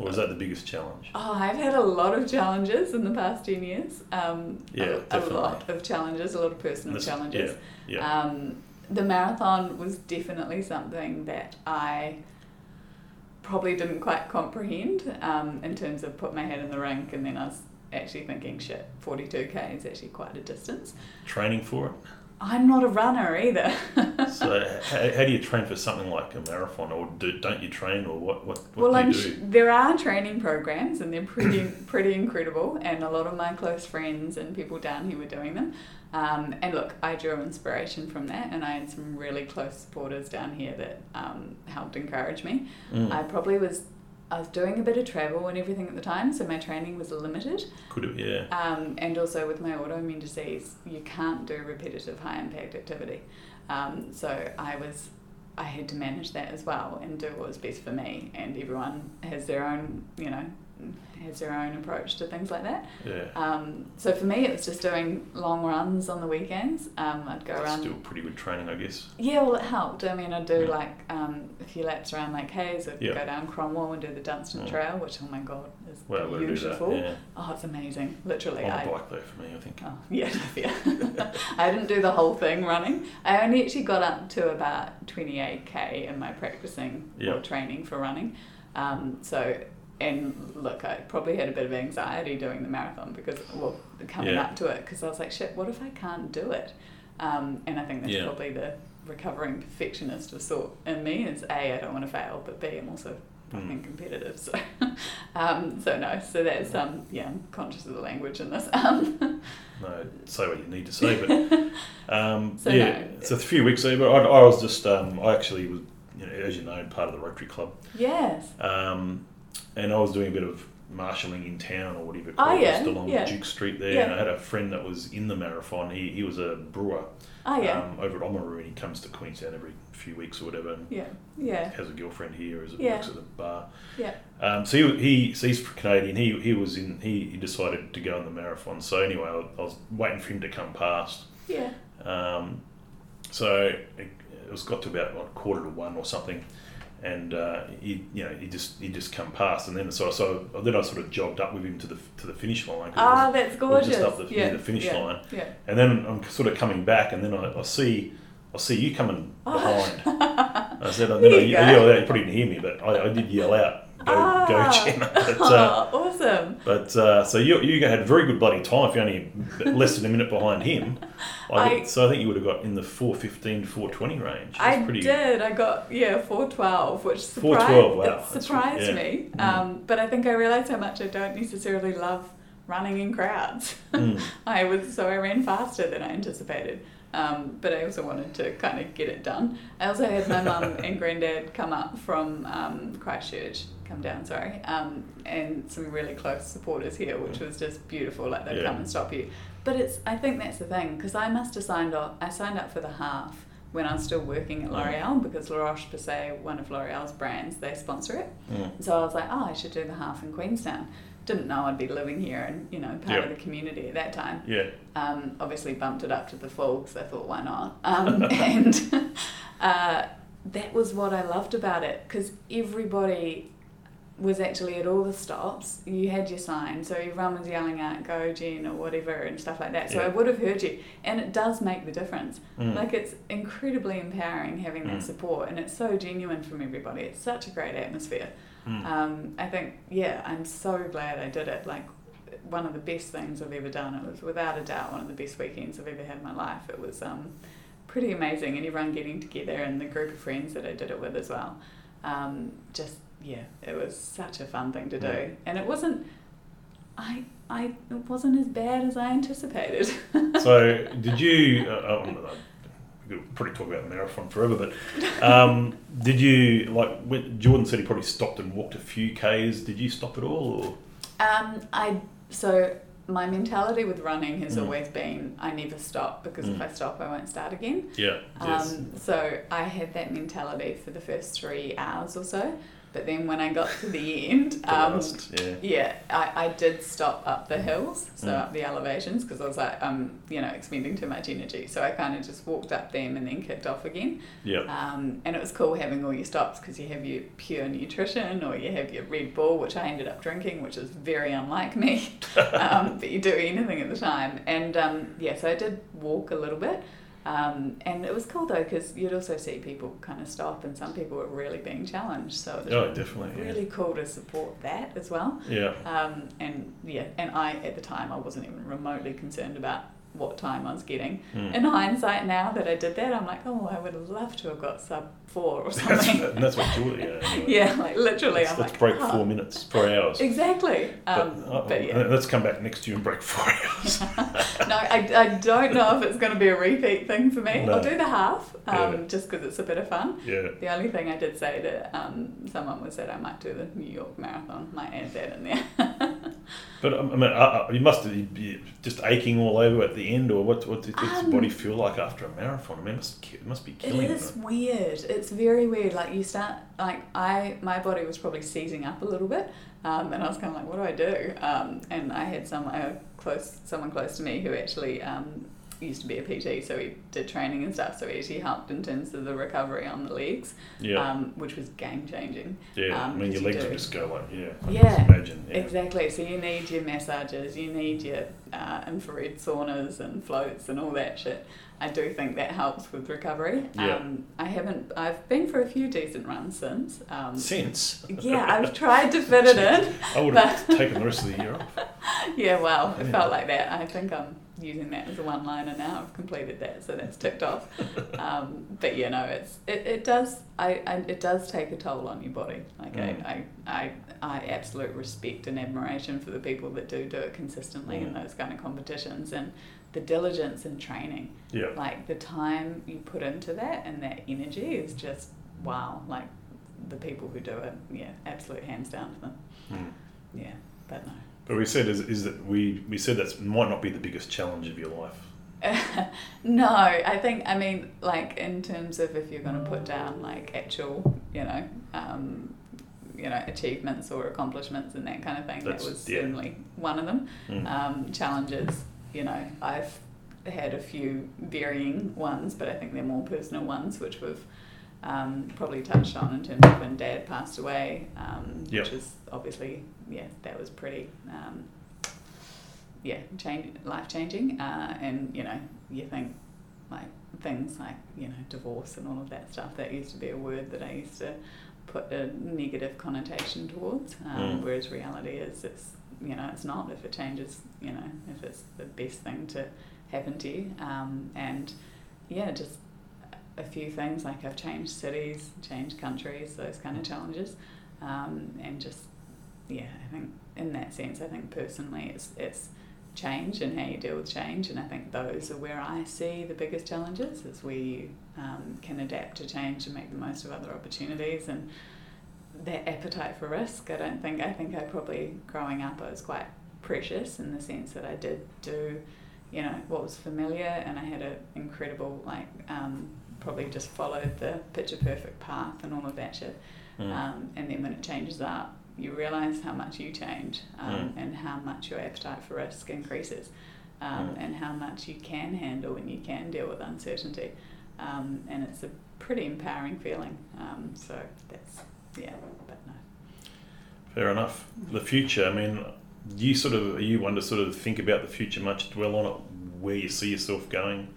Or is that the biggest challenge? Oh, I've had a lot of challenges in the past 10 years. Um, Yeah, a, a lot of challenges, a lot of personal This- challenges. Yeah, yeah. Um, the marathon was definitely something that I probably didn't quite comprehend um, in terms of put my head in the rink and then I was actually thinking, shit, 42k is actually quite a distance. Training for it. I'm not a runner either. So, how, how do you train for something like a marathon, or do, don't you train, or what? What, what well, do you I'm do? sh- there are training programs and they're pretty pretty incredible, and a lot of my close friends and people down here were doing them. Um, and look, I drew inspiration from that, and I had some really close supporters down here that um, helped encourage me. Mm. I probably was I was doing a bit of travel and everything at the time, so my training was limited. Could it? Yeah. Um, and also with my autoimmune disease, you can't do repetitive high impact activity. Um, so I was, I had to manage that as well and do what was best for me. And everyone has their own, you know, has their own approach to things like that. Yeah. Um, so for me, it was just doing long runs on the weekends. Um, I'd go That's around. still pretty good training, I guess. Yeah, well, it helped. I mean, I'd do Yeah. like um, a few laps around Lake Hayes. I'd Yeah. go down Cromwell and do the Dunstan Mm. Trail, which, oh my god, is Well, we'll do that. beautiful. Yeah. Oh, it's amazing. Literally, On I. the bike though, for me, I think. Oh, yeah, yeah. I didn't do the whole thing running. I only actually got up to about 28k in my practicing Yeah. or training for running. Um, so, and look, I probably had a bit of anxiety doing the marathon because, well, coming Yeah. up to it, because I was like, shit, what if I can't do it? Um, and I think that's Yeah. probably the recovering perfectionist of sort in me is A, I don't want to fail, but B, I'm also fucking competitive. So, um, so no. So that's um, yeah. I'm conscious of the language in this. Um, No, say what you need to say, but um, So yeah, no. it's a few weeks ago. But I, I was just, um, I actually was, you know, as you know, part of the Rotary Club, yes. um, and I was doing a bit of marshalling in town or whatever, Oh, yeah, just along yeah. Duke Street there. Yeah. And I had a friend that was in the marathon. He he was a brewer Oh yeah. um, over at Oamaru, and he comes to Queenstown every few weeks or whatever. And yeah. Yeah. has a girlfriend here, as Yeah. works at the bar. Yeah. Um, so he, he so he's Canadian. He he was in. He, he decided to go in the marathon. So anyway, I, I was waiting for him to come past. Yeah. Um, so it, it was got to about what, quarter to one or something, and uh, he you know he just he just come past, and then so so then I sort of jogged up with him to the to the finish line. it was- Ah, that's gorgeous. just up the, yeah. near the finish yeah. line, Yeah. and then I'm sort of coming back, and then I, I see I see you coming behind. I said, and then I, I yelled out. You probably didn't hear me, but I, I did yell out, "Go, ah. go, Jenna!" But, uh, oh, awesome. but uh, so you you had very good bloody time if you're only less than a minute behind him. I, I- so I think you would have got in the 415, to 420 range. That's I pretty, did. I got yeah four twelve, which surprised 412, wow, surprised re- me. yeah. Mm. Um, but I think I realised how much I don't necessarily love running in crowds. Mm. I was so I ran faster than I anticipated. Um, but I also wanted to kind of get it done. I also had my mum and granddad come up from um, Christchurch, come down, sorry, um, and some really close supporters here, which was just beautiful. Like they'd Yeah. come and stop you. But it's I think that's the thing because I must have signed up. I signed up for the half when I was still working at L'Oreal because La Roche Posay, one of L'Oreal's brands, they sponsor it. Mm. So I was like, oh, I should do the half in Queenstown. Didn't know I'd be living here and you know part of the community at that time. Yeah, Um, obviously bumped it up to the full because I thought why not. Um, and uh, that was what I loved about it because everybody was actually at all the stops. You had your sign, so everyone was yelling out "Go Jen" or whatever and stuff like that. So I would have heard you, and it does make the difference. Mm. Like it's incredibly empowering having that Mm. support, and it's so genuine from everybody. It's such a great atmosphere. Mm. Um, I think, yeah, I'm so glad I did it. Like, one of the best things I've ever done. It was without a doubt one of the best weekends I've ever had in my life. It was um, pretty amazing, and everyone getting together and the group of friends that I did it with as well. Um, just, yeah, it was such a fun thing to do. Mm. And it wasn't, I, I, it wasn't as bad as I anticipated. so did you? Uh, probably talk about the marathon forever, but um, did you like? When Jordan said he probably stopped and walked a few k's. Did you stop at all? Or? Um, I so my mentality with running has Mm. always been I never stop because if Mm. I stop I won't start again. Yeah. Yes. Um, so I had that mentality for the first three hours or so, but then when I got to the end, um, last, yeah. yeah, I, I did stop up the hills, so Mm. up the elevations, because I was like, I'm, you know, expending too much energy. So I kind of just walked up them and then kicked off again. Yeah. Um, and it was cool having all your stops because you have your pure nutrition or you have your Red Bull, which I ended up drinking, which is very unlike me. um, but you do anything at the time. And um, yeah, so I did walk a little bit. Um, and it was cool though because you'd also see people kind of stop and some people were really being challenged. So it was Oh, definitely. Yeah. really cool to support that as well. Yeah. Um, and yeah, and I at the time I wasn't even remotely concerned about what time I was getting. Mm. In hindsight, now that I did that, I'm like, oh, I would have loved to have got sub four or something. and that's what Julia. Anyway. yeah, like literally, Let's, I'm let's like, break oh. four minutes, four hours. Exactly. But, Um, uh, but yeah. let's come back next year and break four hours. no, I, I don't know if it's going to be a repeat thing for me. No. I'll do the half, um, Yeah. just because it's a bit of fun. yeah. The only thing I did say to um, someone was that I might do the New York Marathon. Might add that in there. But um, I mean, uh, uh, you must be just aching all over at the end, or what? What does Um, your body feel like after a marathon? I mean, it must, it must be killing. It is them. weird. It's very weird. Like you start, like I, my body was probably seizing up a little bit, um, and I was kind of like, what do I do? Um, and I had some close, someone close to me who actually um, used to be a PT, so he did training and stuff. So he actually helped in terms of the recovery on the legs, Yeah, um, which was game changing. yeah. um, I mean, your legs just go like, yeah. I Yeah, just imagine. Yeah. Exactly. So you need your massages, you need your uh, infrared saunas and floats and all that shit. I do think that helps with recovery. Yeah. Um, I haven't. I've been for a few decent runs since. Um, Since. yeah, I've tried to fit it in. I would have taken the rest of the year off. yeah, well, it Yeah. felt like that. I think I'm using that as a one liner now. I've completed that, so that's ticked off. Um, but you know, it's it, it does I, I it does take a toll on your body. Like Mm. I, I, I I absolute respect and admiration for the people that do do it consistently in Mm. those kind of competitions and the diligence and training. Yeah. Like the time you put into that and that energy is just wow. Like the people who do it, yeah, absolute hands down to them. Mm. Yeah, but no. But we said is, is that we, we said that might not be the biggest challenge of your life. no, I think I mean like in terms of if you're going to put down like actual, you know, um, you know, achievements or accomplishments and that kind of thing. That's- that was yeah. certainly one of them. Mm. Um, challenges, you know, I've had a few varying ones, but I think they're more personal ones, which we've um, probably touched on in terms of when Dad passed away, um, Yep. which is obviously yeah, that was pretty. Um, yeah, change life changing, uh, and you know, you think like things like you know divorce and all of that stuff. That used to be a word that I used to put a negative connotation towards, um, Mm. whereas reality is it's you know it's not. If it changes, you know, if it's the best thing to happen to you, um, and yeah, just a few things like I've changed cities, changed countries, those kind of challenges, um, and just yeah, I think in that sense, I think personally, it's it's change and how you deal with change, and I think those are where I see the biggest challenges is where you um, can adapt to change and make the most of other opportunities and that appetite for risk. I don't think I think I probably growing up I was quite precious in the sense that I did do, you know, what was familiar, and I had an incredible like um, probably just followed the picture perfect path and all of that shit. Mm. Um, and then when it changes up, you realise how much you change um, and how much your appetite for risk increases um, Mm. and how much you can handle and you can deal with uncertainty. Um, and it's a pretty empowering feeling. Um, so that's, yeah, but no. Fair enough. The future, I mean, you sort of, are you one to sort of think about the future much, dwell on it, where you see yourself going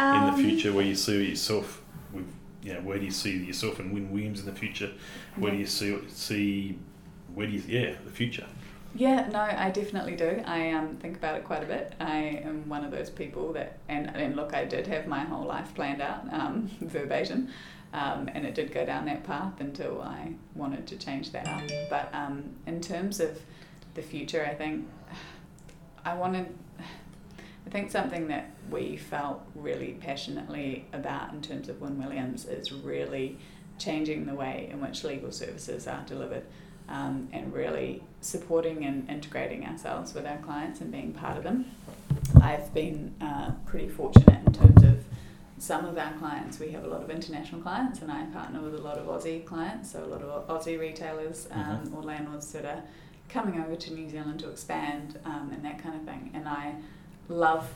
in Um, the future, where you see yourself with, you know, where do you see yourself and Wynn Williams in the future? Where do you see, see, where do you, yeah, the future? Yeah, no, I definitely do. I um, think about it quite a bit. I am one of those people that, and, and look, I did have my whole life planned out um, verbatim, um, and it did go down that path until I wanted to change that up. But um, in terms of the future, I think I wanted, I think something that we felt really passionately about in terms of Wynn Williams is really changing the way in which legal services are delivered um, and really supporting and integrating ourselves with our clients and being part of them. I've been uh, pretty fortunate in terms of some of our clients. We have a lot of international clients, and I partner with a lot of Aussie clients, so a lot of Aussie retailers um, or landlords that are coming over to New Zealand to expand um, and that kind of thing. And I love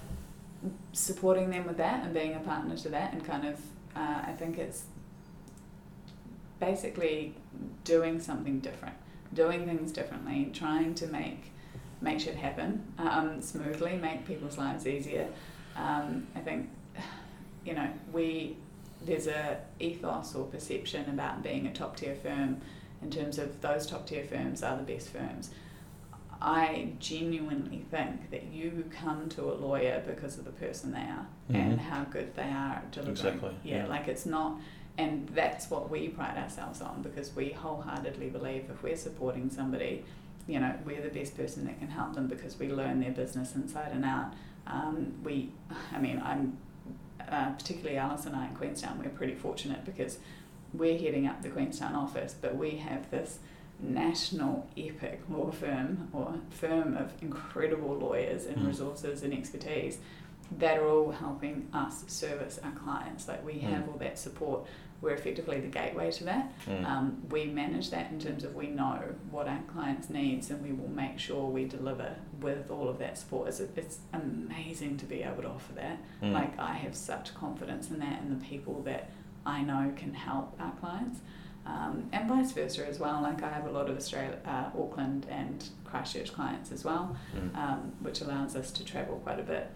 supporting them with that and being a partner to that, and kind of, uh, I think it's basically doing something different, doing things differently, trying to make make shit happen um, smoothly, make people's lives easier. Um, I think you know we there's a ethos or perception about being a top tier firm in terms of those top tier firms are the best firms. I genuinely think that you come to a lawyer because of the person they are and Mhm. how good they are at delivering. Exactly, Yeah, yeah. like it's not, and that's what we pride ourselves on because we wholeheartedly believe if we're supporting somebody, you know, we're the best person that can help them because we learn their business inside and out. Um, we, I mean, I'm uh, particularly Alice and I in Queenstown, we're pretty fortunate because we're heading up the Queenstown office, but we have this national epic law firm or firm of incredible lawyers and Mm. resources and expertise that are all helping us service our clients. Like we have Mm. all that support. We're effectively the gateway to that. Mm. Um, we manage that in terms of we know what our clients needs and we will make sure we deliver with all of that support. It's, it's amazing to be able to offer that. Mm. Like I have such confidence in that and the people that I know can help our clients. Um, and vice versa as well. Like I have a lot of Australia, uh, Auckland and Christchurch clients as well, Mm. um, which allows us to travel quite a bit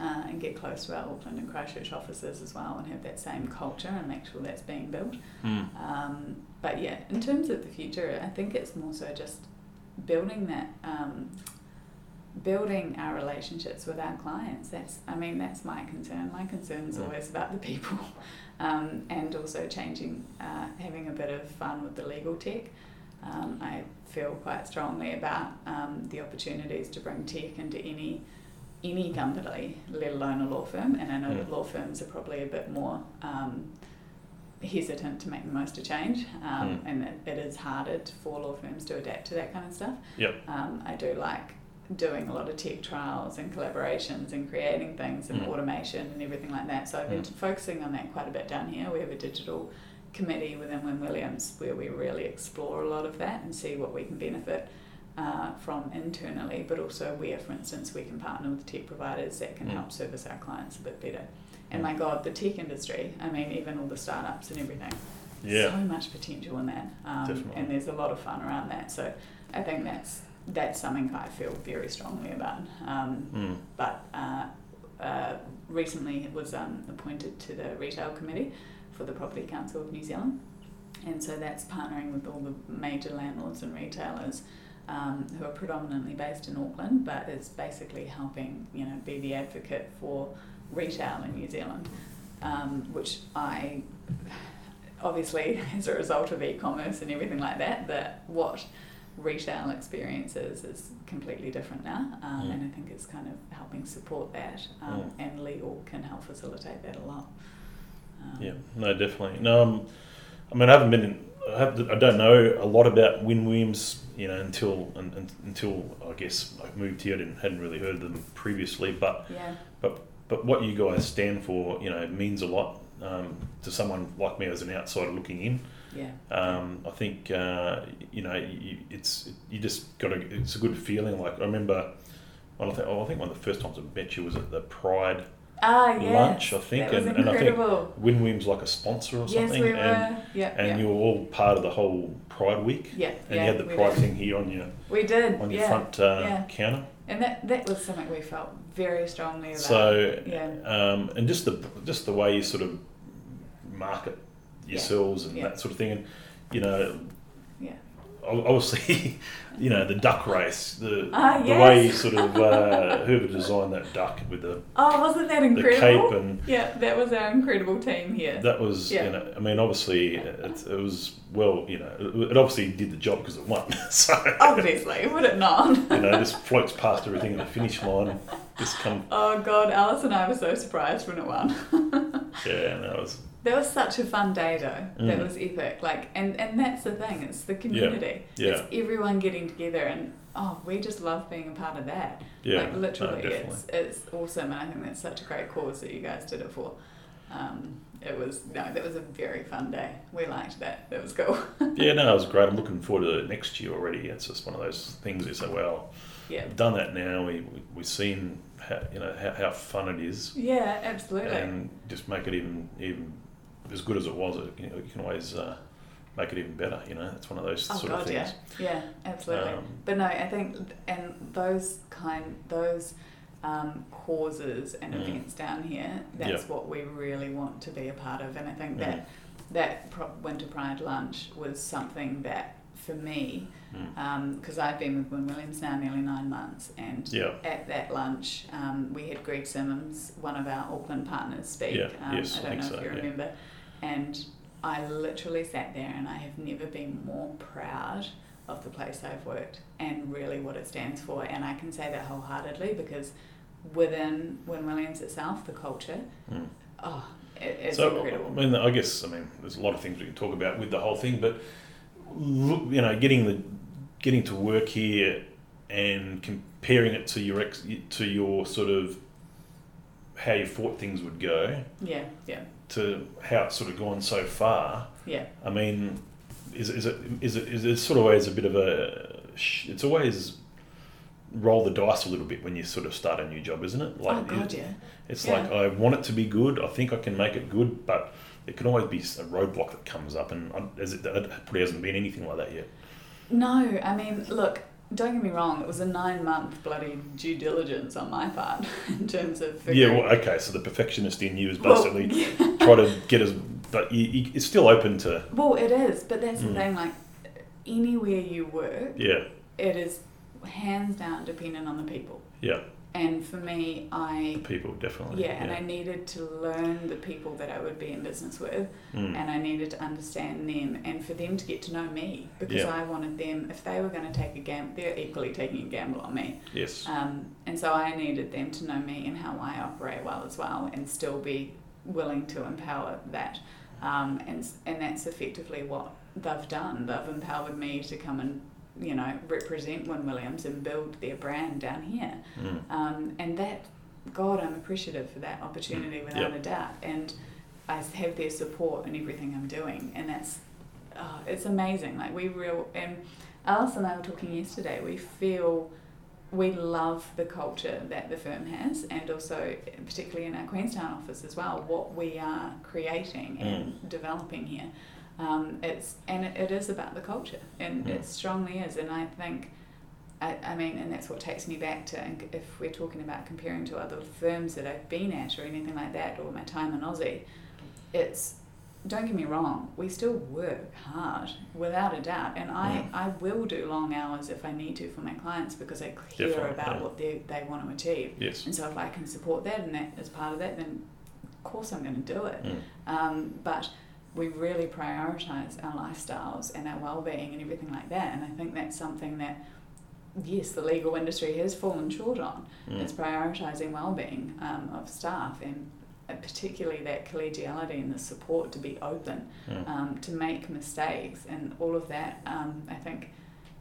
uh, and get close to our Auckland and Christchurch offices as well and have that same culture and make sure that's being built. Mm. Um, but yeah, in terms of the future, I think it's more so just building that um, building our relationships with our clients. That's, I mean, that's my concern. My concern is always about the people, um, and also changing, uh, having a bit of fun with the legal tech. Um, I feel quite strongly about um, the opportunities to bring tech into any any company, let alone a law firm. And I know that Mm. law firms are probably a bit more um, hesitant to make the most of change, um, Mm. and it, it is harder for law firms to adapt to that kind of stuff. Yep. Um, I do like doing a lot of tech trials and collaborations and creating things and Mm. automation and everything like that. So I've been Mm. focusing on that quite a bit down here. We have a digital committee within Wynn Williams where we really explore a lot of that and see what we can benefit uh, from internally, but also where, for instance, we can partner with tech providers that can Mm. help service our clients a bit better. And Mm. my God, the tech industry, I mean, even all the startups and everything, Yeah. so much potential in that. Um, and there's a lot of fun around that. So I think that's that's something I feel very strongly about. Um, Mm. but uh, uh, recently it was um, appointed to the retail committee for the Property Council of New Zealand, and so that's partnering with all the major landlords and retailers um, who are predominantly based in Auckland, but it's basically helping you know be the advocate for retail in New Zealand, um, which I obviously as a result of e-commerce and everything like that that what retail experiences is completely different now um, Mm. and I think it's kind of helping support that um, and legal can help facilitate that a lot um, Yeah, no, definitely. No, um, I mean, I haven't been. In, I, have, I don't know a lot about Wynn Williams, you know, until un, un, until I guess I moved here and hadn't really heard of them previously. But yeah but but what you guys stand for, you know, means a lot um, to someone like me as an outsider looking in. Yeah Um, I think uh, you know you, it's you just got a it's a good feeling. Like I remember, well, I think oh, I think one of the first times I met you was at the Pride ah yes lunch, I think, and, and I think Wynn Williams like a sponsor or something. yes we were and yeah and yeah. you were all part of the whole Pride Week, yeah and yeah, you had the Pride did. thing here on your we did on your yeah. front uh, yeah. counter. and that that was something we felt very strongly about So yeah um, and just the just the way you sort of market Yeah. yourselves and Yeah. that sort of thing, and you know, yeah obviously, you know, the duck race, the Ah, the yes. way you sort of uh, whoever designed that duck with the oh wasn't that the incredible cape and yeah that was our incredible team here that was Yeah. you know I mean obviously it, it was well you know it, it obviously did the job because it won so obviously would it not you know this floats past everything at the finish line this come Oh god, Alice and I were so surprised when it won. yeah and that was that was such a fun day though. That Mm. was epic. Like and, and that's the thing, it's the community. yeah It's everyone getting together and oh, we just love being a part of that. yeah like literally definitely. it's it's awesome and I think that's such a great cause that you guys did it for. Um, it was no, that was a very fun day. We liked that. That was cool. yeah no it was great I'm looking forward to next year already it's just one of those things you say well yeah. we've done that now we, we we've seen how you know how, how fun it is Yeah, absolutely. and just make it even even as good as it was you, know, you can always uh, make it even better you know it's one of those Oh sort god, of things yeah, yeah, absolutely. Um, but no, I think and those kind those um, causes and Mm. events down here, that's what we really want to be a part of. And I think Mm. that that Pro- Winter Pride lunch was something that for me, mm, because I've been with Wynn Williams now nearly nine months, and yeah at that lunch, um, we had Greg Simmons, one of our Auckland partners, speak. Yeah, um, yes, I I don't think know so, if you yeah. And I literally sat there and I have never been more proud of the place I've worked and really what it stands for. And I can say that wholeheartedly because within Wynn Williams itself, the culture, mm. oh, it, it's so incredible. I mean, I guess I mean, there's a lot of things we can talk about with the whole thing, but look, you know, getting the getting to work here and comparing it to your ex to your sort of how you thought things would go yeah, yeah, to how it's sort of gone so far. yeah. I mean, is, is it is it is it sort of always a bit of a it's always roll the dice a little bit when you sort of start a new job, isn't it? oh, God, yeah. it's Yeah. like I want it to be good. I think I can make it good, but it can always be a roadblock that comes up, and uh, I- as it, it probably hasn't been anything like that yet. No, I mean, look, don't get me wrong, it was a nine month bloody due diligence on my part in terms of Yeah, well, okay. So the perfectionist in you is Well, basically yeah. try to get us, but you, you, it's still open to Well, it is, but that's Mm. the thing, like, anywhere you work, yeah, it is hands down dependent on the people. Yeah. And for me, I People definitely. yeah, and I needed to learn the people that I would be in business with, Mm. and I needed to understand them, and for them to get to know me because Yeah. I wanted them. If they were going to take a gamble, they're equally taking a gamble on me. Yes. Um, and so I needed them to know me and how I operate well as well, and still be willing to empower that. Um, and and that's effectively what they've done. They've empowered me to come and you know represent Wynn Williams and build their brand down here. Mm. Um, and that, God, I'm appreciative for that opportunity without Yeah. a doubt. And I have their support in everything I'm doing, and that's oh, it's amazing. Like we real and Alice and I were talking yesterday. We feel we love the culture that the firm has, and also particularly in our Queenstown office as well. What we are creating and developing here, um, it's and it, it is about the culture, and Mm. it strongly is. And I think. I, I mean, and that's what takes me back to if we're talking about comparing to other firms that I've been at or anything like that, or my time in Aussie, it's don't get me wrong, we still work hard without a doubt, and I, Mm. I will do long hours if I need to for my clients because I care Definitely, about yeah. what they they want to achieve, Yes. and so if I can support that and that as part of that, then of course I'm going to do it. Mm. Um, but we really prioritise our lifestyles and our well-being and everything like that, and I think that's something that yes, the legal industry has fallen short on. Mm. It's prioritising well-being um, of staff and uh, particularly that collegiality and the support to be open, Mm. um, to make mistakes and all of that. Um, I think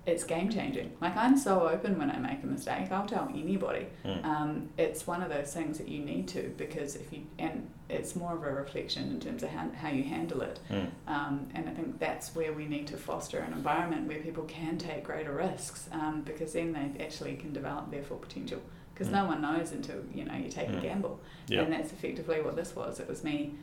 it's game changing. Like I'm so open when I make a mistake. I'll tell anybody. Mm. Um, it's one of those things that you need to because if you and it's more of a reflection in terms of how, how you handle it. Mm. Um, and I think that's where we need to foster an environment where people can take greater risks um, because then they actually can develop their full potential. Because Mm. no one knows until you know you take a gamble, Yeah. and that's effectively what this was. It was me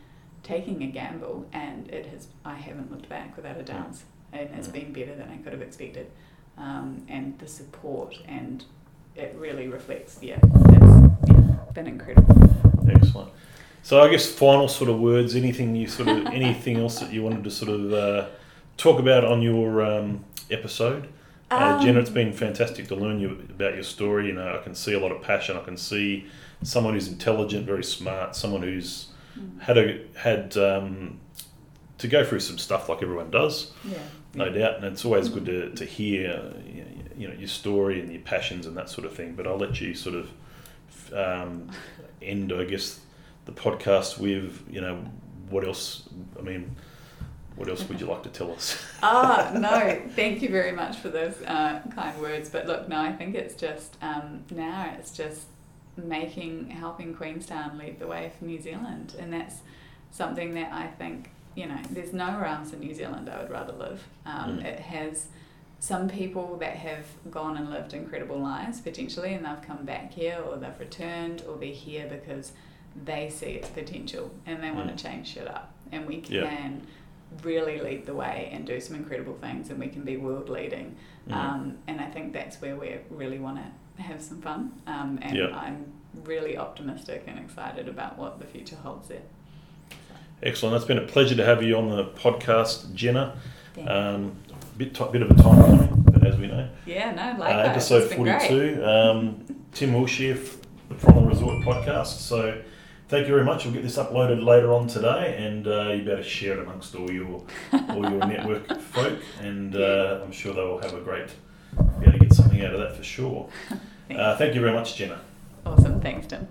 taking a gamble, and it has. I haven't looked back without a doubt, and it's Mm. been better than I could have expected. Um, and the support, and it really reflects. Yeah, it's yeah, been incredible. Excellent. So I guess final sort of words. Anything you sort of anything else that you wanted to sort of uh, talk about on your um, episode? Uh, Jenna, it's been fantastic to learn you about your story. You know, I can see a lot of passion. I can see someone who's intelligent, very smart, someone who's Mm. had a had um, to go through some stuff like everyone does, Yeah. No doubt. And it's always good to, to hear, you know, your story and your passions and that sort of thing. But I'll let you sort of um, end, I guess, the podcast with, you know, what else? I mean, what else would you like to tell us? ah, no, thank you very much for those uh, kind words. But look, no, I think it's just um, now it's just making, helping Queenstown lead the way for New Zealand. And that's something that I think, you know, there's nowhere else in New Zealand I would rather live. Um, Mm. It has some people that have gone and lived incredible lives potentially and they've come back here or they've returned or they're here because they see its potential and they want Mm. to change shit up. And we Yeah. can really lead the way and do some incredible things and we can be world leading. Mm. Um, and I think that's where we really want to have some fun. Um, and Yeah. I'm really optimistic and excited about what the future holds there. Excellent. It's been a pleasure to have you on the podcast, Jenna. Um, bit t- bit of a time coming, but as we know, Yeah, no, uh, likewise. episode great. forty-two. Um, Tim Wilshire f- from the Resort Podcast. So, thank you very much. We'll get this uploaded later on today, and uh, you better share it amongst all your all your network folk, and uh, I'm sure they will have a great be able to get something out of that for sure. Uh, thank you very much, Jenna. Awesome. Thanks, Tim.